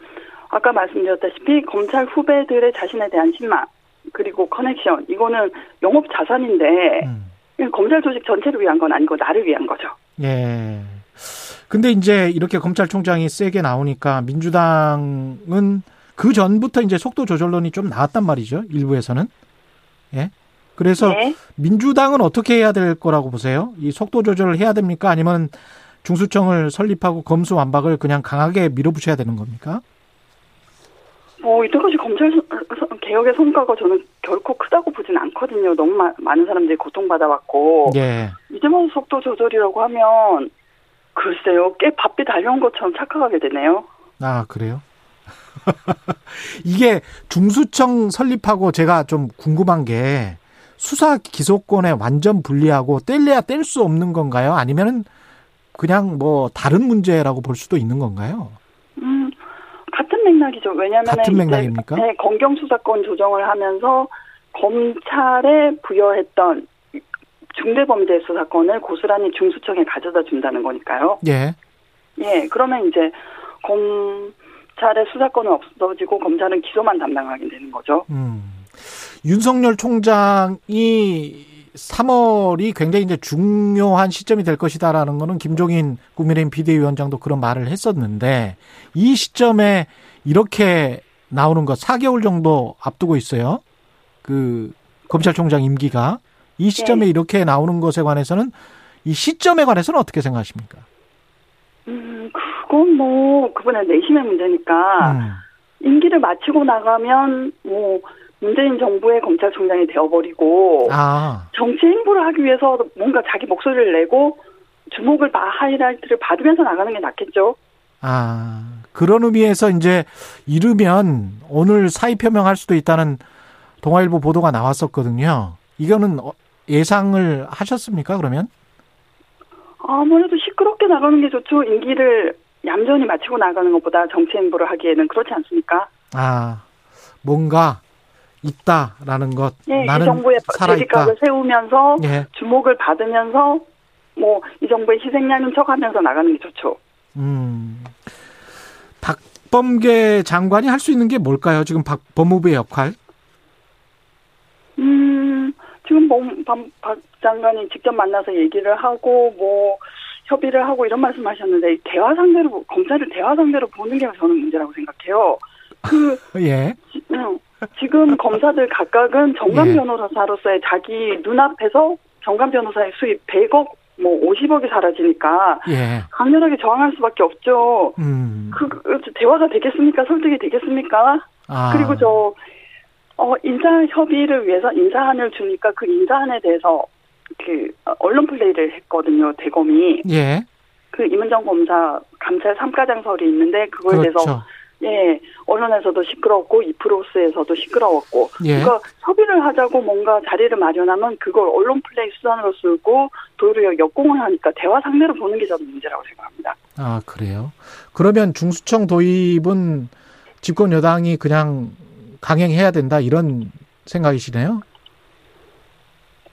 [SPEAKER 7] 아까 말씀드렸다시피 검찰 후배들의 자신에 대한 신망 그리고 커넥션 이거는 영업 자산인데
[SPEAKER 2] 음.
[SPEAKER 7] 검찰 조직 전체를 위한 건 아니고 나를 위한 거죠.
[SPEAKER 2] 예. 근데 이제 이렇게 검찰총장이 세게 나오니까 민주당은 그 전부터 이제 속도 조절론이 좀 나왔단 말이죠. 일부에서는. 예. 그래서
[SPEAKER 7] 네.
[SPEAKER 2] 민주당은 어떻게 해야 될 거라고 보세요? 이 속도 조절을 해야 됩니까? 아니면 중수청을 설립하고 검수 완박을 그냥 강하게 밀어붙여야 되는 겁니까?
[SPEAKER 7] 뭐 이때까지 검찰 개혁의 성과가 저는 결코 크다고 보진 않거든요. 너무 마- 많은 사람들이 고통받아왔고
[SPEAKER 2] 예.
[SPEAKER 7] 이제 뭐 속도 조절이라고 하면 글쎄요 꽤 바삐 달려온 것처럼 착각하게 되네요.
[SPEAKER 2] 아, 그래요? [laughs] 이게 중수청 설립하고 제가 좀 궁금한 게 수사 기소권에 완전 분리하고 뗄래야 뗄 수 없는 건가요? 아니면은 그냥 뭐 다른 문제라고 볼 수도 있는 건가요?
[SPEAKER 7] 음, 같은 맥락이죠. 왜냐하면
[SPEAKER 2] 같은 맥락입니까?
[SPEAKER 7] 네, 검경 수사권 조정을 하면서 검찰에 부여했던 중대범죄 수사권을 고스란히 중수청에 가져다 준다는 거니까요.
[SPEAKER 2] 예.
[SPEAKER 7] 예, 그러면 이제 검찰의 수사권은 없어지고 검찰은 기소만 담당하게 되는 거죠.
[SPEAKER 2] 음. 윤석열 총장이 3월이 굉장히 이제 중요한 시점이 될 것이다라는 거는 김종인 국민의힘 비대위원장도 그런 말을 했었는데 이 시점에 이렇게 나오는 것 4개월 정도 앞두고 있어요. 그 검찰총장 임기가 이 시점에
[SPEAKER 7] 네.
[SPEAKER 2] 이렇게 나오는 것에 관해서는 이 시점에 관해서는 어떻게 생각하십니까?
[SPEAKER 7] 음, 그건 뭐 그분의 내심의 문제니까
[SPEAKER 2] 음.
[SPEAKER 7] 임기를 마치고 나가면 뭐 문재인 정부의 검찰총장이 되어버리고
[SPEAKER 2] 아,
[SPEAKER 7] 정치 행보를 하기 위해서 뭔가 자기 목소리를 내고 주목을 바 하이라이트를 받으면서 나가는 게 낫겠죠.
[SPEAKER 2] 아, 그런 의미에서 이제 이르면 오늘 사의 표명할 수도 있다는 동아일보 보도가 나왔었거든요. 이거는 어- 예상을 하셨습니까, 그러면?
[SPEAKER 7] 아무래도 시끄럽게 나가는 게 좋죠. 임기를 얌전히 마치고 나가는 것보다 정치 행보를 하기에는 그렇지 않습니까?
[SPEAKER 2] 아, 뭔가 있다라는 것.
[SPEAKER 7] 예, 이
[SPEAKER 2] 나는
[SPEAKER 7] 정부의
[SPEAKER 2] 살아있다.
[SPEAKER 7] 세우면서
[SPEAKER 2] 예.
[SPEAKER 7] 주목을 받으면서 뭐 이 정부의 희생양인 척하면서 나가는 게 좋죠.
[SPEAKER 2] 음. 박범계 장관이 할 수 있는 게 뭘까요? 지금 박, 법무부의 역할?
[SPEAKER 7] 음, 지금 뭐, 박, 박 장관이 직접 만나서 얘기를 하고, 뭐, 협의를 하고 이런 말씀 하셨는데, 대화 상대로, 검사를 대화 상대로 보는 게 저는 문제라고 생각해요. 그, [laughs]
[SPEAKER 2] 예.
[SPEAKER 7] 지- 음, 지금 검사들 각각은 정관
[SPEAKER 2] 예.
[SPEAKER 7] 변호사로서의 자기 눈앞에서 정관 변호사의 수입 100억, 뭐 50억이 사라지니까
[SPEAKER 2] 예.
[SPEAKER 7] 강렬하게 저항할 수밖에 없죠.
[SPEAKER 2] 음.
[SPEAKER 7] 그, 그 대화가 되겠습니까? 설득이 되겠습니까?
[SPEAKER 2] 아.
[SPEAKER 7] 그리고 저, 어, 인사 협의를 위해서 인사안을 주니까 그 인사안에 대해서 그, 어, 언론 플레이를 했거든요, 대검이.
[SPEAKER 2] 예.
[SPEAKER 7] 그 임은정 검사 감찰 삼가장설이 있는데 그거에 대해서
[SPEAKER 2] 그렇죠.
[SPEAKER 7] 예, 언론에서도 시끄럽고 이프로스에서도 시끄러웠고
[SPEAKER 2] 예.
[SPEAKER 7] 그러니까 협의를 하자고 뭔가 자리를 마련하면 그걸 언론 플레이 수단으로 쓰고 도리어 역공을 하니까 대화 상대로 보는 게 저는 문제라고 생각합니다.
[SPEAKER 2] 아, 그래요? 그러면 중수청 도입은 집권 여당이 그냥 강행해야 된다 이런 생각이시네요?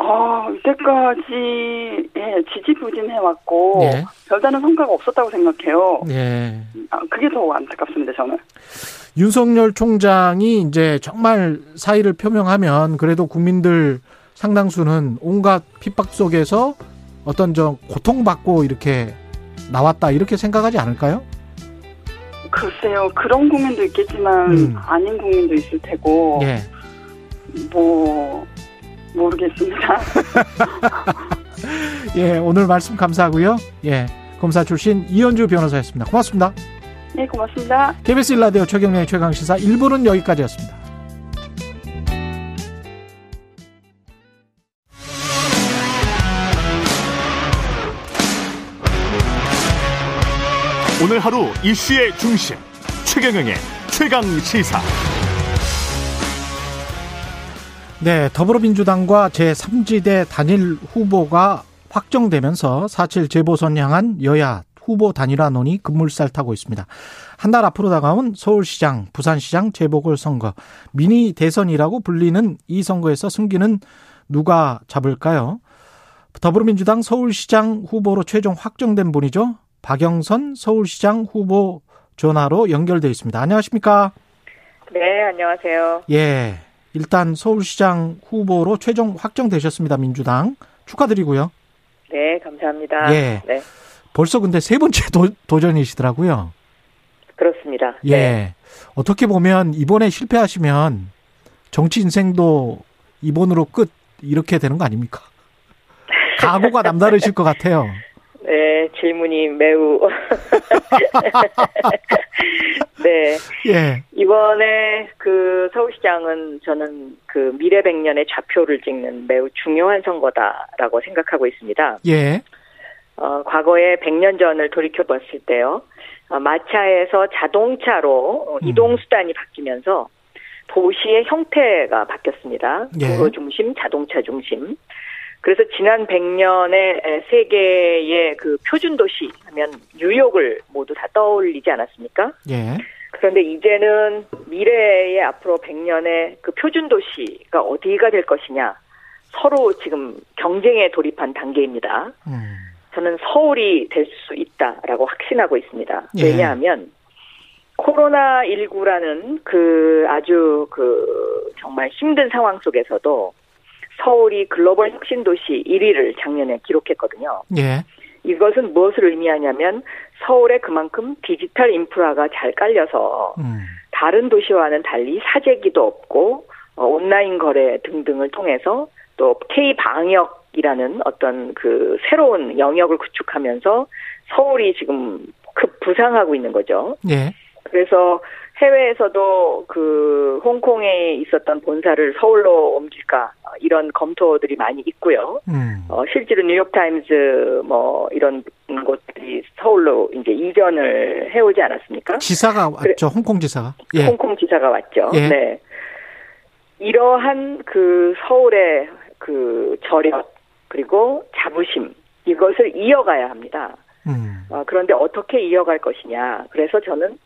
[SPEAKER 7] 아, 이때까지 예, 지지부진해왔고
[SPEAKER 2] 예.
[SPEAKER 7] 별다른 성과가 없었다고 생각해요.
[SPEAKER 2] 예.
[SPEAKER 7] 아, 그게 더 안타깝습니다, 저는.
[SPEAKER 2] 윤석열 총장이 이제 정말 사의를 표명하면 그래도 국민들 상당수는 온갖 핍박 속에서 어떤 저 고통받고 이렇게 나왔다 이렇게 생각하지 않을까요?
[SPEAKER 7] 글쎄요, 그런 국민도 있겠지만
[SPEAKER 2] 음.
[SPEAKER 7] 아닌 국민도 있을 테고
[SPEAKER 2] 예.
[SPEAKER 7] 뭐 모르겠습니다. [laughs]
[SPEAKER 2] 예, 오늘 말씀 감사하고요. 예. 검사 출신 이현주 변호사였습니다. 고맙습니다.
[SPEAKER 7] 네, 고맙습니다.
[SPEAKER 2] KBS 일라디오 최경련의 최강시사 1부는 여기까지였습니다.
[SPEAKER 1] 오늘 하루 이슈의 중심 최경영의 최강 시사.
[SPEAKER 2] 네, 더불어민주당과 제3지대 단일 후보가 확정되면서 4.7 재보선 향한 여야 후보 단일화 논의 급물살 타고 있습니다. 한 달 앞으로 다가온 서울시장, 부산시장 재보궐선거, 미니 대선이라고 불리는 이 선거에서 승기는 누가 잡을까요? 더불어민주당 서울시장 후보로 최종 확정된 분이죠. 박영선 서울시장 후보 전화로 연결돼 있습니다. 안녕하십니까?
[SPEAKER 8] 네, 안녕하세요.
[SPEAKER 2] 예. 일단 서울시장 후보로 최종 확정되셨습니다. 민주당. 축하드리고요.
[SPEAKER 8] 네, 감사합니다.
[SPEAKER 2] 예.
[SPEAKER 8] 네,
[SPEAKER 2] 벌써 근데 세 번째 도, 전이시더라고요
[SPEAKER 8] 그렇습니다.
[SPEAKER 2] 예.
[SPEAKER 8] 네.
[SPEAKER 2] 어떻게 보면 이번에 실패하시면 정치 인생도 이번으로 끝 이렇게 되는 거 아닙니까? [laughs] 각오가 남다르실 것 같아요.
[SPEAKER 8] 네, 질문이 매우. [laughs] 네,
[SPEAKER 2] 예.
[SPEAKER 8] 이번에 그 서울시장은 저는 그 미래 100년의 좌표를 찍는 매우 중요한 선거다라고 생각하고 있습니다.
[SPEAKER 2] 예.
[SPEAKER 8] 어, 과거에 100년 전을 돌이켜 봤을 때요. 어, 마차에서 자동차로
[SPEAKER 2] 음.
[SPEAKER 8] 이동 수단이 바뀌면서 도시의 형태가 바뀌었습니다.
[SPEAKER 2] 예.
[SPEAKER 8] 도로 중심, 자동차 중심. 그래서 지난 100년의 세계의 그 표준 도시 하면 뉴욕을 모두 다 떠올리지 않았습니까?
[SPEAKER 2] 예.
[SPEAKER 8] 그런데 이제는 미래의 앞으로 100년의 그 표준 도시가 어디가 될 것이냐 서로 지금 경쟁에 돌입한 단계입니다.
[SPEAKER 2] 음.
[SPEAKER 8] 저는 서울이 될 수 있다라고 확신하고 있습니다.
[SPEAKER 2] 예.
[SPEAKER 8] 왜냐하면 코로나 19라는 그 아주 그 정말 힘든 상황 속에서도 서울이 글로벌 혁신 도시 1위를 작년에 기록했거든요.
[SPEAKER 2] 예.
[SPEAKER 8] 이것은 무엇을 의미하냐면 서울에 그만큼 디지털 인프라가 잘 깔려서
[SPEAKER 2] 음.
[SPEAKER 8] 다른 도시와는 달리 사재기도 없고 어, 온라인 거래 등등을 통해서 또 K 방역이라는 어떤 그 새로운 영역을 구축하면서 서울이 지금 급 부상하고 있는 거죠.
[SPEAKER 2] 예.
[SPEAKER 8] 그래서 해외에서도 그 홍콩에 있었던 본사를 서울로 옮길까 어, 이런 검토들이 많이 있고요.
[SPEAKER 2] 음.
[SPEAKER 8] 어, 실제로 뉴욕 타임즈 뭐 이런 곳들이 서울로 이제 이전을 해오지 않았습니까?
[SPEAKER 2] 지사가
[SPEAKER 8] 그래.
[SPEAKER 2] 왔죠. 홍콩 지사가. 예.
[SPEAKER 8] 홍콩 지사가 왔죠.
[SPEAKER 2] 예.
[SPEAKER 8] 네. 이러한 그 서울의 그 저력 그리고 자부심 이것을 이어가야 합니다.
[SPEAKER 2] 음.
[SPEAKER 8] 어, 그런데 어떻게 이어갈 것이냐. 그래서 저는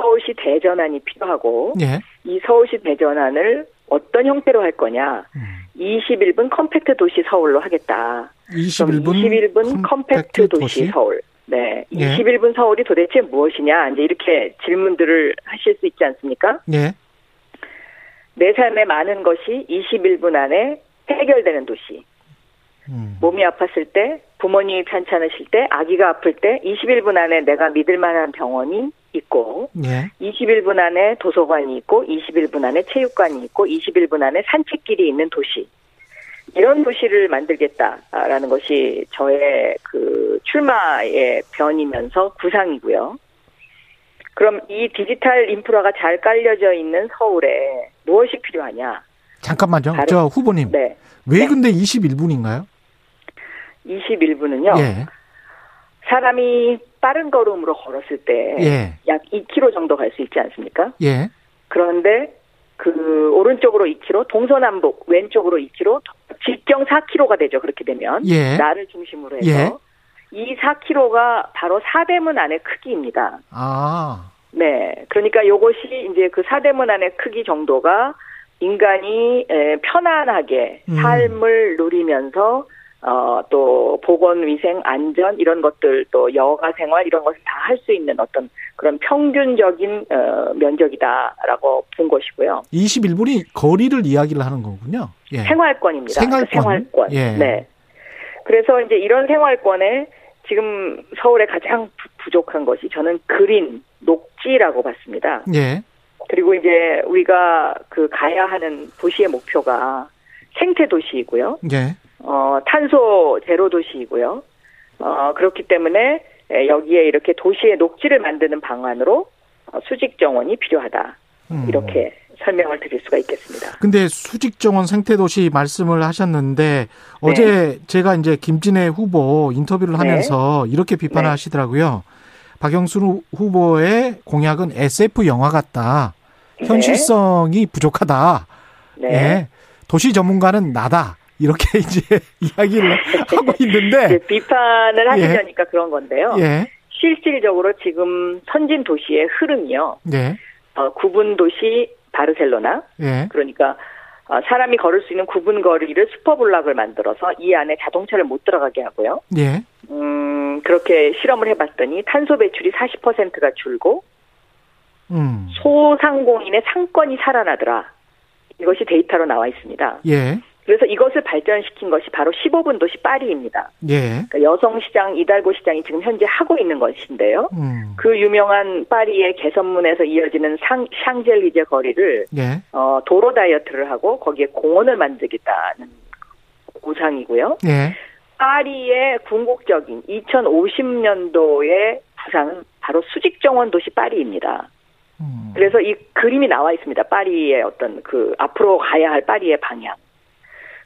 [SPEAKER 8] 서울시 대전환이 필요하고
[SPEAKER 2] 예.
[SPEAKER 8] 이 서울시 대전환을 어떤 형태로 할 거냐.
[SPEAKER 2] 음.
[SPEAKER 8] 21분 compact 도시 서울로 하겠다. 그럼
[SPEAKER 2] 21분,
[SPEAKER 8] 21분 compact 도시 서울. 네.
[SPEAKER 2] 예.
[SPEAKER 8] 21분 서울이 도대체 무엇이냐. 이제 이렇게 질문들을 하실 수 있지 않습니까?
[SPEAKER 2] 예.
[SPEAKER 8] 내 삶의 많은 것이 21분 안에 해결되는 도시.
[SPEAKER 2] 음.
[SPEAKER 8] 몸이 아팠을 때, 부모님이 편찮으실 때, 아기가 아플 때 21분 안에 내가 믿을 만한 병원이 있고
[SPEAKER 2] 예.
[SPEAKER 8] 21분 안에 도서관이 있고 21분 안에 체육관이 있고 21분 안에 산책길이 있는 도시. 이런 도시를 만들겠다라는 것이 저의 그 출마의 변이면서 구상이고요. 그럼 이 디지털 인프라가 잘 깔려져 있는 서울에 무엇이 필요하냐?
[SPEAKER 2] 잠깐만요.
[SPEAKER 8] 바로-
[SPEAKER 2] 저 후보님.
[SPEAKER 8] 네.
[SPEAKER 2] 왜
[SPEAKER 8] 네.
[SPEAKER 2] 근데 21분인가요?
[SPEAKER 8] 21분은요.
[SPEAKER 2] 예.
[SPEAKER 8] 사람이 빠른 걸음으로 걸었을 때약
[SPEAKER 2] 예.
[SPEAKER 8] 2km 정도 갈 수 있지 않습니까?
[SPEAKER 2] 예.
[SPEAKER 8] 그런데 그 오른쪽으로 2km, 동서남북 왼쪽으로 2km, 직경 4km가 되죠. 그렇게 되면
[SPEAKER 2] 예.
[SPEAKER 8] 나를 중심으로 해서
[SPEAKER 2] 예.
[SPEAKER 8] 이 4km가 바로 사대문 안의 크기입니다.
[SPEAKER 2] 아.
[SPEAKER 8] 네, 그러니까 요것이 이제 그 사대문 안의 크기 정도가 인간이 에, 편안하게
[SPEAKER 2] 음.
[SPEAKER 8] 삶을 누리면서 어, 또 보건 위생 안전 이런 것들 또 여가 생활 이런 것을 다 할 수 있는 어떤 그런 평균적인 어, 면적이다라고 본 것이고요.
[SPEAKER 2] 21분이 거리를 이야기를 하는 거군요. 예.
[SPEAKER 8] 생활권입니다.
[SPEAKER 2] 생활권.
[SPEAKER 8] 그러니까 생활권.
[SPEAKER 2] 예.
[SPEAKER 8] 네. 그래서 이제 이런 생활권에 지금 서울에 가장 부- 부족한 것이 저는 그린 녹지라고 봤습니다.
[SPEAKER 2] 예.
[SPEAKER 8] 그리고 이제 우리가 그 가야 하는 도시의 목표가 생태 도시이고요.
[SPEAKER 2] 예.
[SPEAKER 8] 어, 탄소 제로 도시이고요. 어, 그렇기 때문에 에, 여기에 이렇게 도시의 녹지를 만드는 방안으로 어, 수직 정원이 필요하다.
[SPEAKER 2] 음.
[SPEAKER 8] 이렇게 설명을 드릴 수가 있겠습니다.
[SPEAKER 2] 근데 수직 정원 생태 도시 말씀을 하셨는데 어제 제가 이제 김진애 후보 인터뷰를
[SPEAKER 8] 네.
[SPEAKER 2] 하면서 이렇게 비판을
[SPEAKER 8] 네.
[SPEAKER 2] 하시더라고요. 박영수 후- 후보의 공약은 SF 영화 같다.
[SPEAKER 8] 네.
[SPEAKER 2] 현실성이 부족하다.
[SPEAKER 8] 네.
[SPEAKER 2] 예. 도시 전문가는 나다. 이렇게 [laughs] 이제 이야기를 하고 있는데
[SPEAKER 8] 비판을
[SPEAKER 2] 예.
[SPEAKER 8] 하시려니까 그런 건데요.
[SPEAKER 2] 예.
[SPEAKER 8] 실질적으로 지금 선진 도시의 흐름이요.
[SPEAKER 2] 예.
[SPEAKER 8] 어, 구분 도시 바르셀로나
[SPEAKER 2] 예.
[SPEAKER 8] 그러니까 어, 사람이 걸을 수 있는 구분 거리를 슈퍼블락을 만들어서 이 안에 자동차를 못 들어가게 하고요.
[SPEAKER 2] 예.
[SPEAKER 8] 음, 그렇게 실험을 해봤더니 탄소 배출이 40%가 줄고
[SPEAKER 2] 음.
[SPEAKER 8] 소상공인의 상권이 살아나더라. 이것이 데이터로 나와 있습니다.
[SPEAKER 2] 예.
[SPEAKER 8] 그래서 이것을 발전시킨 것이 바로 15분 도시 파리입니다.
[SPEAKER 2] 예.
[SPEAKER 8] 그러니까 여성 시장, 이달고 시장이 지금 현재 하고 있는 것인데요.
[SPEAKER 2] 음.
[SPEAKER 8] 그 유명한 파리의 개선문에서 이어지는 상, 샹젤리제 거리를
[SPEAKER 2] 예.
[SPEAKER 8] 어, 도로 다이어트를 하고 거기에 공원을 만들겠다는 구상이고요.
[SPEAKER 2] 예.
[SPEAKER 8] 파리의 궁극적인 2050년도의 부상은 바로 수직 정원 도시 파리입니다.
[SPEAKER 2] 음.
[SPEAKER 8] 그래서 이 그림이 나와 있습니다. 파리의 어떤 그 앞으로 가야 할 파리의 방향.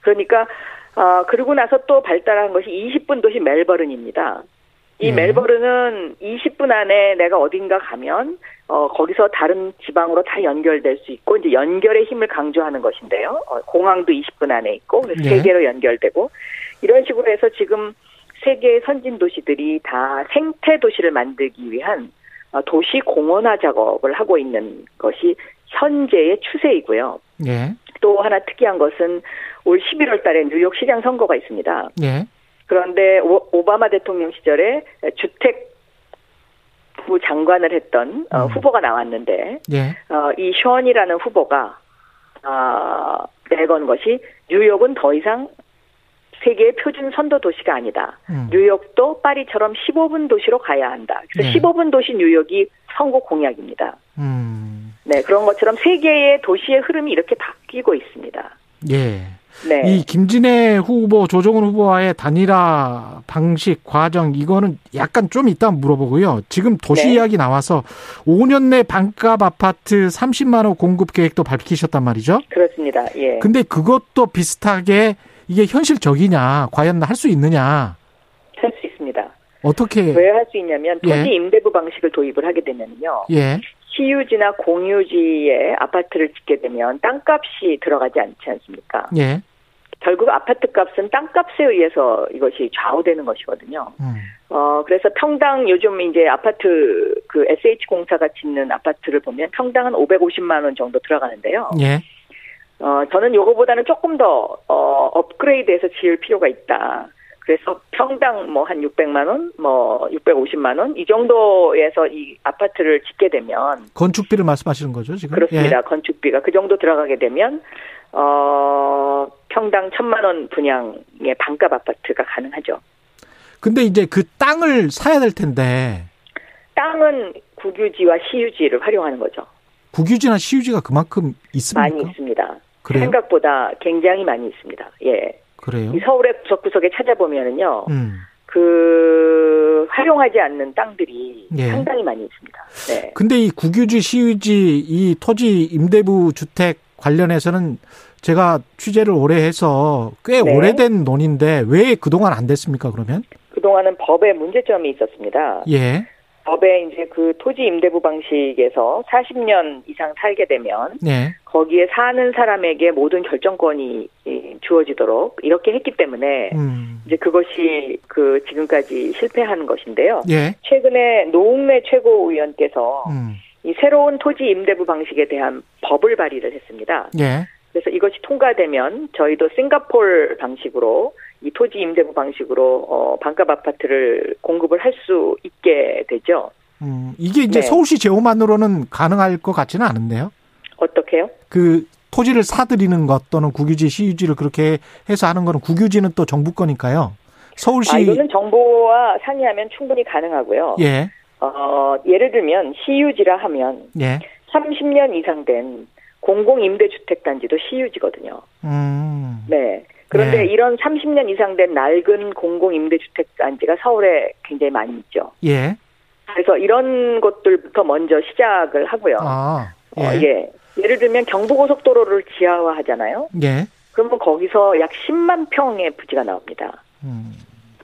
[SPEAKER 8] 그러니까 어, 그러고 나서 또 발달한 것이 20분 도시 멜버른입니다. 이
[SPEAKER 2] 예.
[SPEAKER 8] 멜버른은 20분 안에 내가 어딘가 가면 어, 거기서 다른 지방으로 다 연결될 수 있고 이제 연결의 힘을 강조하는 것인데요. 어, 공항도 20분 안에 있고 그래서
[SPEAKER 2] 예.
[SPEAKER 8] 세 개로 연결되고 이런 식으로 해서 지금 세계의 선진 도시들이 다 생태 도시를 만들기 위한 어, 도시 공원화 작업을 하고 있는 것이 현재의 추세이고요.
[SPEAKER 2] 예.
[SPEAKER 8] 또 하나 특이한 것은 올 11월 달에 뉴욕 시장 선거가 있습니다.
[SPEAKER 2] 예.
[SPEAKER 8] 그런데 오, 오바마 대통령 시절에 주택 부 장관을 했던 어,
[SPEAKER 2] 음.
[SPEAKER 8] 후보가 나왔는데
[SPEAKER 2] 예.
[SPEAKER 8] 어, 이 션이라는 후보가 아, 내건 것이 뉴욕은 더 이상 세계의 표준 선도 도시가 아니다.
[SPEAKER 2] 음.
[SPEAKER 8] 뉴욕도 파리처럼 15분 도시로 가야 한다. 그래서
[SPEAKER 2] 네.
[SPEAKER 8] 15분 도시 뉴욕이 선거 공약입니다.
[SPEAKER 2] 음.
[SPEAKER 8] 네, 그런 것처럼 세계의 도시의 흐름이 이렇게 바뀌고 있습니다.
[SPEAKER 2] 예.
[SPEAKER 8] 네.
[SPEAKER 2] 이 김진애 후보, 조정훈 후보와의 단일화 방식, 과정 이거는 약간 좀 이따 물어보고요. 지금 도시
[SPEAKER 8] 네.
[SPEAKER 2] 이야기 나와서 5년 내 반값 아파트 30만 호 공급 계획도 밝히셨단 말이죠.
[SPEAKER 8] 그렇습니다. 예.
[SPEAKER 2] 근데 그것도 비슷하게 이게 현실적이냐, 과연 할 수 있느냐,
[SPEAKER 8] 할 수 있습니다.
[SPEAKER 2] 어떻게
[SPEAKER 8] 왜 할 수 있냐면
[SPEAKER 2] 예.
[SPEAKER 8] 토지 임대부 방식을 도입을 하게 되면요.
[SPEAKER 2] 예,
[SPEAKER 8] 시유지나 공유지에 아파트를 짓게 되면 땅값이 들어가지 않지 않습니까?
[SPEAKER 2] 예,
[SPEAKER 8] 결국 아파트 값은 땅값에 의해서 이것이 좌우되는 것이거든요.
[SPEAKER 2] 음,
[SPEAKER 8] 어, 그래서 평당 요즘 이제 아파트 그 SH 공사가 짓는 아파트를 보면 평당 한 550만 원 정도 들어가는데요.
[SPEAKER 2] 예,
[SPEAKER 8] 어, 저는 요거보다는 조금 더 어, 업그레이드해서 지을 필요가 있다. 그래서 평당 뭐 한 600만 원, 뭐 650만 원 이 정도에서 이 아파트를 짓게 되면
[SPEAKER 2] 건축비를 말씀하시는 거죠 지금?
[SPEAKER 8] 그렇습니다. 건축비가 그 정도 들어가게 되면 어 평당 천만 원 분양의 반값 아파트가 가능하죠.
[SPEAKER 2] 근데 이제 그 땅을 사야 될 텐데
[SPEAKER 8] 땅은 국유지와 시유지를 활용하는 거죠.
[SPEAKER 2] 국유지나 시유지가 그만큼 있습니까?
[SPEAKER 8] 많이 있습니다.
[SPEAKER 2] 그래요?
[SPEAKER 8] 생각보다 굉장히 많이 있습니다. 예.
[SPEAKER 2] 그래요?
[SPEAKER 8] 이 서울의 구석구석에 찾아보면은요,
[SPEAKER 2] 음.
[SPEAKER 8] 그 활용하지 않는 땅들이
[SPEAKER 2] 예.
[SPEAKER 8] 상당히 많이 있습니다. 네.
[SPEAKER 2] 근데 이 국유지, 시유지, 이 토지 임대부 주택 관련해서는 제가 취재를 오래 해서 꽤
[SPEAKER 8] 네.
[SPEAKER 2] 오래된 논인데 왜 그동안 안 됐습니까, 그러면?
[SPEAKER 8] 그동안은 법에 문제점이 있었습니다.
[SPEAKER 2] 예.
[SPEAKER 8] 법에 이제 그 토지 임대부 방식에서 40년 이상 살게 되면
[SPEAKER 2] 예.
[SPEAKER 8] 거기에 사는 사람에게 모든 결정권이 이, 주어지도록 이렇게 했기 때문에
[SPEAKER 2] 음.
[SPEAKER 8] 이제 그것이 그 지금까지 실패한 것인데요.
[SPEAKER 2] 예.
[SPEAKER 8] 최근에 노웅래 최고위원께서
[SPEAKER 2] 음.
[SPEAKER 8] 이 새로운 토지 임대부 방식에 대한 법을 발의를 했습니다.
[SPEAKER 2] 예.
[SPEAKER 8] 그래서 이것이 통과되면 저희도 싱가폴 방식으로 이 토지 임대부 방식으로 어, 반값 아파트를 공급을 할 수 있게 되죠.
[SPEAKER 2] 음. 이게 이제
[SPEAKER 8] 네.
[SPEAKER 2] 서울시 제호만으로는 가능할 것 같지는 않은데요.
[SPEAKER 8] 어떻게요?
[SPEAKER 2] 그 토지를 사들이는 것 또는 국유지, 시유지를 그렇게 해서 하는 거는 국유지는 또 정부 거니까요. 서울시
[SPEAKER 8] 아, 이거는 정부와 상의하면 충분히 가능하고요.
[SPEAKER 2] 예.
[SPEAKER 8] 어, 예를 들면 시유지라 하면
[SPEAKER 2] 예.
[SPEAKER 8] 30년 이상 된 공공임대주택단지도 시유지거든요.
[SPEAKER 2] 음.
[SPEAKER 8] 네. 그런데
[SPEAKER 2] 네.
[SPEAKER 8] 이런 30년 이상 된 낡은 공공임대주택 단지가 서울에 굉장히 많이 있죠.
[SPEAKER 2] 예.
[SPEAKER 8] 그래서 이런 것들부터 먼저 시작을 하고요.
[SPEAKER 2] 아.
[SPEAKER 8] 어,
[SPEAKER 2] 예.
[SPEAKER 8] 예. 예를 들면 경부고속도로를 지하화하잖아요.
[SPEAKER 2] 예.
[SPEAKER 8] 그러면 거기서 약 10만 평의 부지가 나옵니다.
[SPEAKER 2] 음.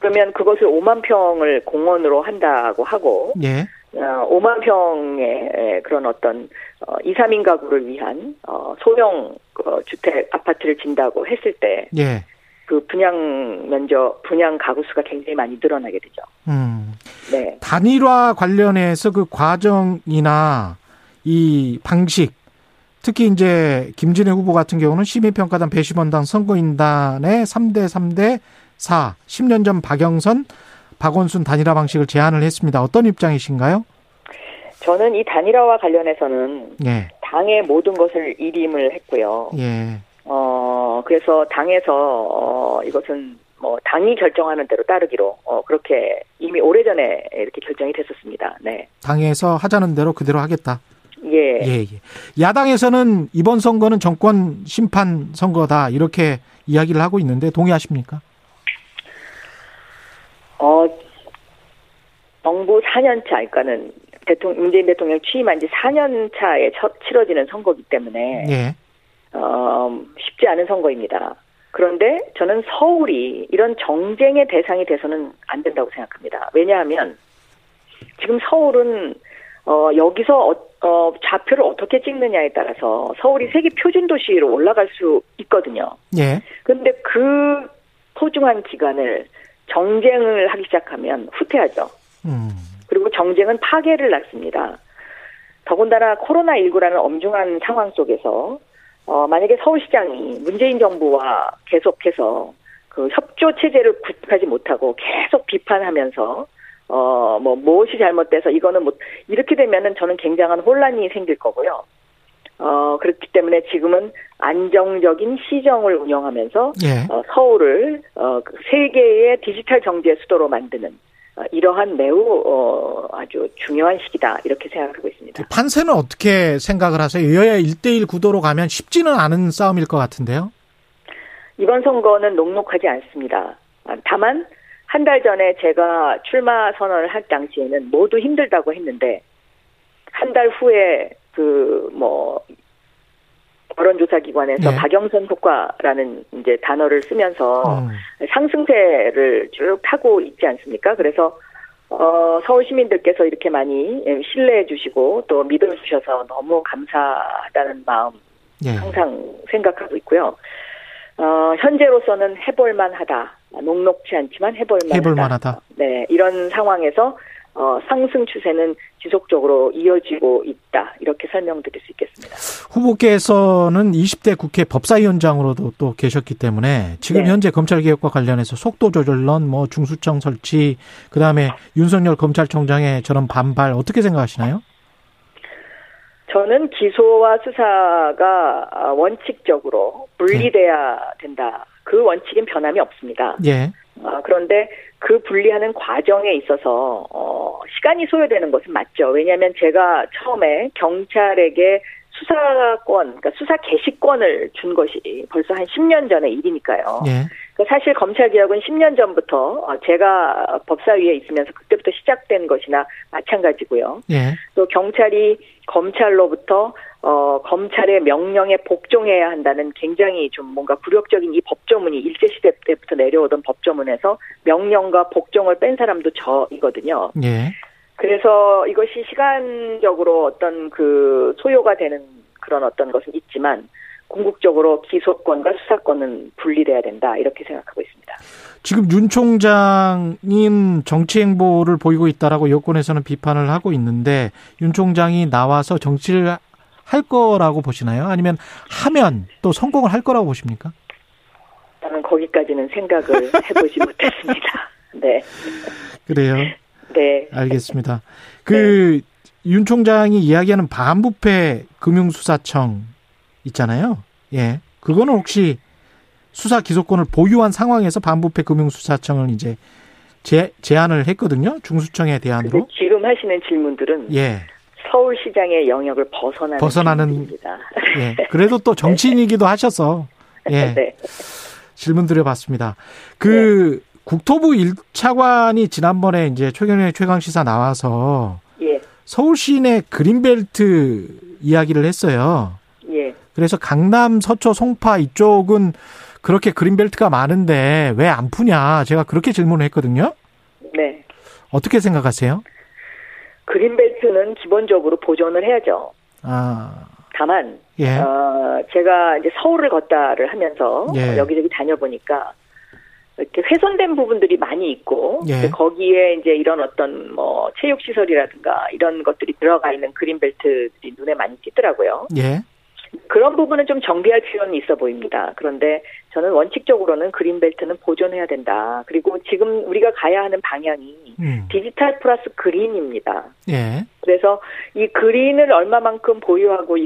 [SPEAKER 8] 그러면 그것을 5만 평을 공원으로 한다고 하고
[SPEAKER 2] 예.
[SPEAKER 8] 어, 5만 평의 그런 어떤 어, 2, 3인 가구를 위한 어, 소형 어, 주택 아파트를 진다고 했을 때
[SPEAKER 2] 예.
[SPEAKER 8] 그 분양 면적, 분양 가구 수가 굉장히 많이 늘어나게 되죠.
[SPEAKER 2] 음.
[SPEAKER 8] 네.
[SPEAKER 2] 단일화 관련해서 그 과정이나 이 방식 특히 이제 김진애 후보 같은 경우는 시민평가단 배심원당 선거인단의 3대 3대 4 10년 전 박영선 박원순 단일화 방식을 제안을 했습니다. 어떤 입장이신가요?
[SPEAKER 8] 저는 이 단일화와 관련해서는
[SPEAKER 2] 예.
[SPEAKER 8] 당의 모든 것을 일임을 했고요.
[SPEAKER 2] 예.
[SPEAKER 8] 어, 그래서 당에서, 어, 이것은 뭐, 당이 결정하는 대로 따르기로, 어, 그렇게 이미 오래전에 이렇게 결정이 됐었습니다. 네.
[SPEAKER 2] 당에서 하자는 대로 그대로 하겠다.
[SPEAKER 8] 예.
[SPEAKER 2] 예, 예. 야당에서는 이번 선거는 정권 심판 선거다 이렇게 이야기를 하고 있는데 동의하십니까?
[SPEAKER 8] 어, 정부 4년차, 그러니까는 대통령, 문재인 대통령 취임한 지 4년 차에 쳐- 치러지는 선거이기 때문에,
[SPEAKER 2] 예.
[SPEAKER 8] 어, 쉽지 않은 선거입니다. 그런데 저는 서울이 이런 정쟁의 대상이 돼서는 안 된다고 생각합니다. 왜냐하면 지금 서울은 어, 여기서 어, 어, 좌표를 어떻게 찍느냐에 따라서 서울이 세계 표준 도시로 올라갈 수 있거든요.
[SPEAKER 2] 예.
[SPEAKER 8] 그런데 그 소중한 기간을 정쟁을 하기 시작하면 후퇴하죠.
[SPEAKER 2] 음.
[SPEAKER 8] 그리고 정쟁은 파괴를 낳습니다. 더군다나 코로나19라는 엄중한 상황 속에서 어, 만약에 서울시장이 문재인 정부와 계속해서 그 협조 체제를 구축하지 못하고 계속 비판하면서 어, 뭐, 무엇이 잘못돼서 이거는 뭐, 이렇게 되면은 저는 굉장한 혼란이 생길 거고요. 어, 그렇기 때문에 지금은 안정적인 시정을 운영하면서
[SPEAKER 2] 예.
[SPEAKER 8] 어, 서울을 어, 그 세계의 디지털 경제 수도로 만드는 어, 이러한 매우 어, 아주 중요한 시기다 이렇게 생각하고 있습니다.
[SPEAKER 2] 판세는 어떻게 생각을 하세요? 여야 1대1 구도로 가면 쉽지는 않은 싸움일 것 같은데요.
[SPEAKER 8] 이번 선거는 녹록하지 않습니다. 아, 다만 한 달 전에 제가 출마 선언을 할 당시에는 모두 힘들다고 했는데 한 달 후에 그 뭐 여론조사 기관에서
[SPEAKER 2] 네.
[SPEAKER 8] 박영선 효과라는 이제 단어를 쓰면서
[SPEAKER 2] 음.
[SPEAKER 8] 상승세를 쭉 타고 있지 않습니까? 그래서 어, 서울 시민들께서 이렇게 많이 신뢰해 주시고 또 믿어 주셔서 너무 감사하다는 마음
[SPEAKER 2] 예.
[SPEAKER 8] 항상 생각하고 있고요. 어, 현재로서는 해볼 만 하다. 녹록치 않지만 해볼 만하다.
[SPEAKER 2] 해볼 만하다.
[SPEAKER 8] 네, 이런 상황에서 어, 상승 추세는 지속적으로 이어지고 있다. 이렇게 설명드릴 수 있겠습니다.
[SPEAKER 2] 후보께서는 20대 국회 법사위원장으로도 또 계셨기 때문에 지금
[SPEAKER 8] 네.
[SPEAKER 2] 현재 검찰 개혁과 관련해서 속도 조절론, 뭐 중수청 설치, 그 다음에 윤석열 검찰총장의 저런 반발 어떻게 생각하시나요?
[SPEAKER 8] 저는 기소와 수사가 아, 원칙적으로 분리돼야 된다. 그 원칙은 변함이 없습니다.
[SPEAKER 2] 예.
[SPEAKER 8] 아, 그런데 그 분리하는 과정에 있어서 어, 시간이 소요되는 것은 맞죠. 왜냐하면 제가 처음에 경찰에게 수사권, 그러니까 수사 개시권을 준 것이 벌써 한 10년 전의 일이니까요.
[SPEAKER 2] 예.
[SPEAKER 8] 그 사실 검찰 개혁은 10년 전부터 어, 제가 법사위에 있으면서 그때부터 시작된 것이나 마찬가지고요.
[SPEAKER 2] 예.
[SPEAKER 8] 또 경찰이 검찰로부터 어, 검찰의 명령에 복종해야 한다는 굉장히 좀 뭔가 굴욕적인 이 법조문이 일제시대 때부터 내려오던 법조문에서 명령과 복종을 뺀 사람도 저이거든요.
[SPEAKER 2] 예.
[SPEAKER 8] 그래서 이것이 시간적으로 어떤 그 소요가 되는 그런 어떤 것은 있지만 궁극적으로 기소권과 수사권은 분리돼야 된다 이렇게 생각하고 있습니다.
[SPEAKER 2] 지금 윤 총장님 정치 행보를 보이고 있다라고 여권에서는 비판을 하고 있는데 윤 총장이 나와서 정치를 할 거라고 보시나요? 아니면 하면 또 성공을 할 거라고 보십니까?
[SPEAKER 8] 저는 거기까지는 생각을 [laughs] 해보지 못했습니다. 네,
[SPEAKER 2] 그래요.
[SPEAKER 8] 네.
[SPEAKER 2] 알겠습니다. 그윤 총장이 이야기하는 반부패 금융수사청 있잖아요. 예. 그거는 혹시 수사 기소권을 보유한 상황에서 반부패 금융수사청을 이제 제, 제안을 했거든요. 중수청의
[SPEAKER 8] 근데
[SPEAKER 2] 대안으로.
[SPEAKER 8] 지금 하시는 질문들은
[SPEAKER 2] 예.
[SPEAKER 8] 서울시장의 영역을 벗어나는
[SPEAKER 2] 벗어나는. [laughs] 예. 그래도 또 정치인이기도 하셔서 예. [laughs]
[SPEAKER 8] 네.
[SPEAKER 2] 질문 드려봤습니다. 그 국토부 1차관이 지난번에 이제 최경영의 최강 시사 나와서
[SPEAKER 8] 예,
[SPEAKER 2] 서울 시내 그린벨트 이야기를 했어요.
[SPEAKER 8] 예.
[SPEAKER 2] 그래서 강남, 서초, 송파 이쪽은 그렇게 그린벨트가 많은데 왜 안 푸냐? 제가 그렇게 질문을 했거든요.
[SPEAKER 8] 네.
[SPEAKER 2] 어떻게 생각하세요?
[SPEAKER 8] 그린벨트는 기본적으로 보존을 해야죠.
[SPEAKER 2] 아,
[SPEAKER 8] 다만,
[SPEAKER 2] 예.
[SPEAKER 8] 어, 제가 이제 서울을 걷다를 하면서
[SPEAKER 2] 예.
[SPEAKER 8] 여기저기 다녀보니까 이렇게 훼손된 부분들이 많이 있고
[SPEAKER 2] 예.
[SPEAKER 8] 거기에 이제 이런 어떤 뭐 체육 시설이라든가 이런 것들이 들어가 있는 그린벨트들이 눈에 많이 띄더라고요.
[SPEAKER 2] 예.
[SPEAKER 8] 그런 부분은 좀 정비할 필요는 있어 보입니다. 그런데 저는 원칙적으로는 그린벨트는 보존해야 된다. 그리고 지금 우리가 가야 하는 방향이
[SPEAKER 2] 음.
[SPEAKER 8] 디지털 플러스 그린입니다.
[SPEAKER 2] 예.
[SPEAKER 8] 그래서 이 그린을 얼마만큼 보유하고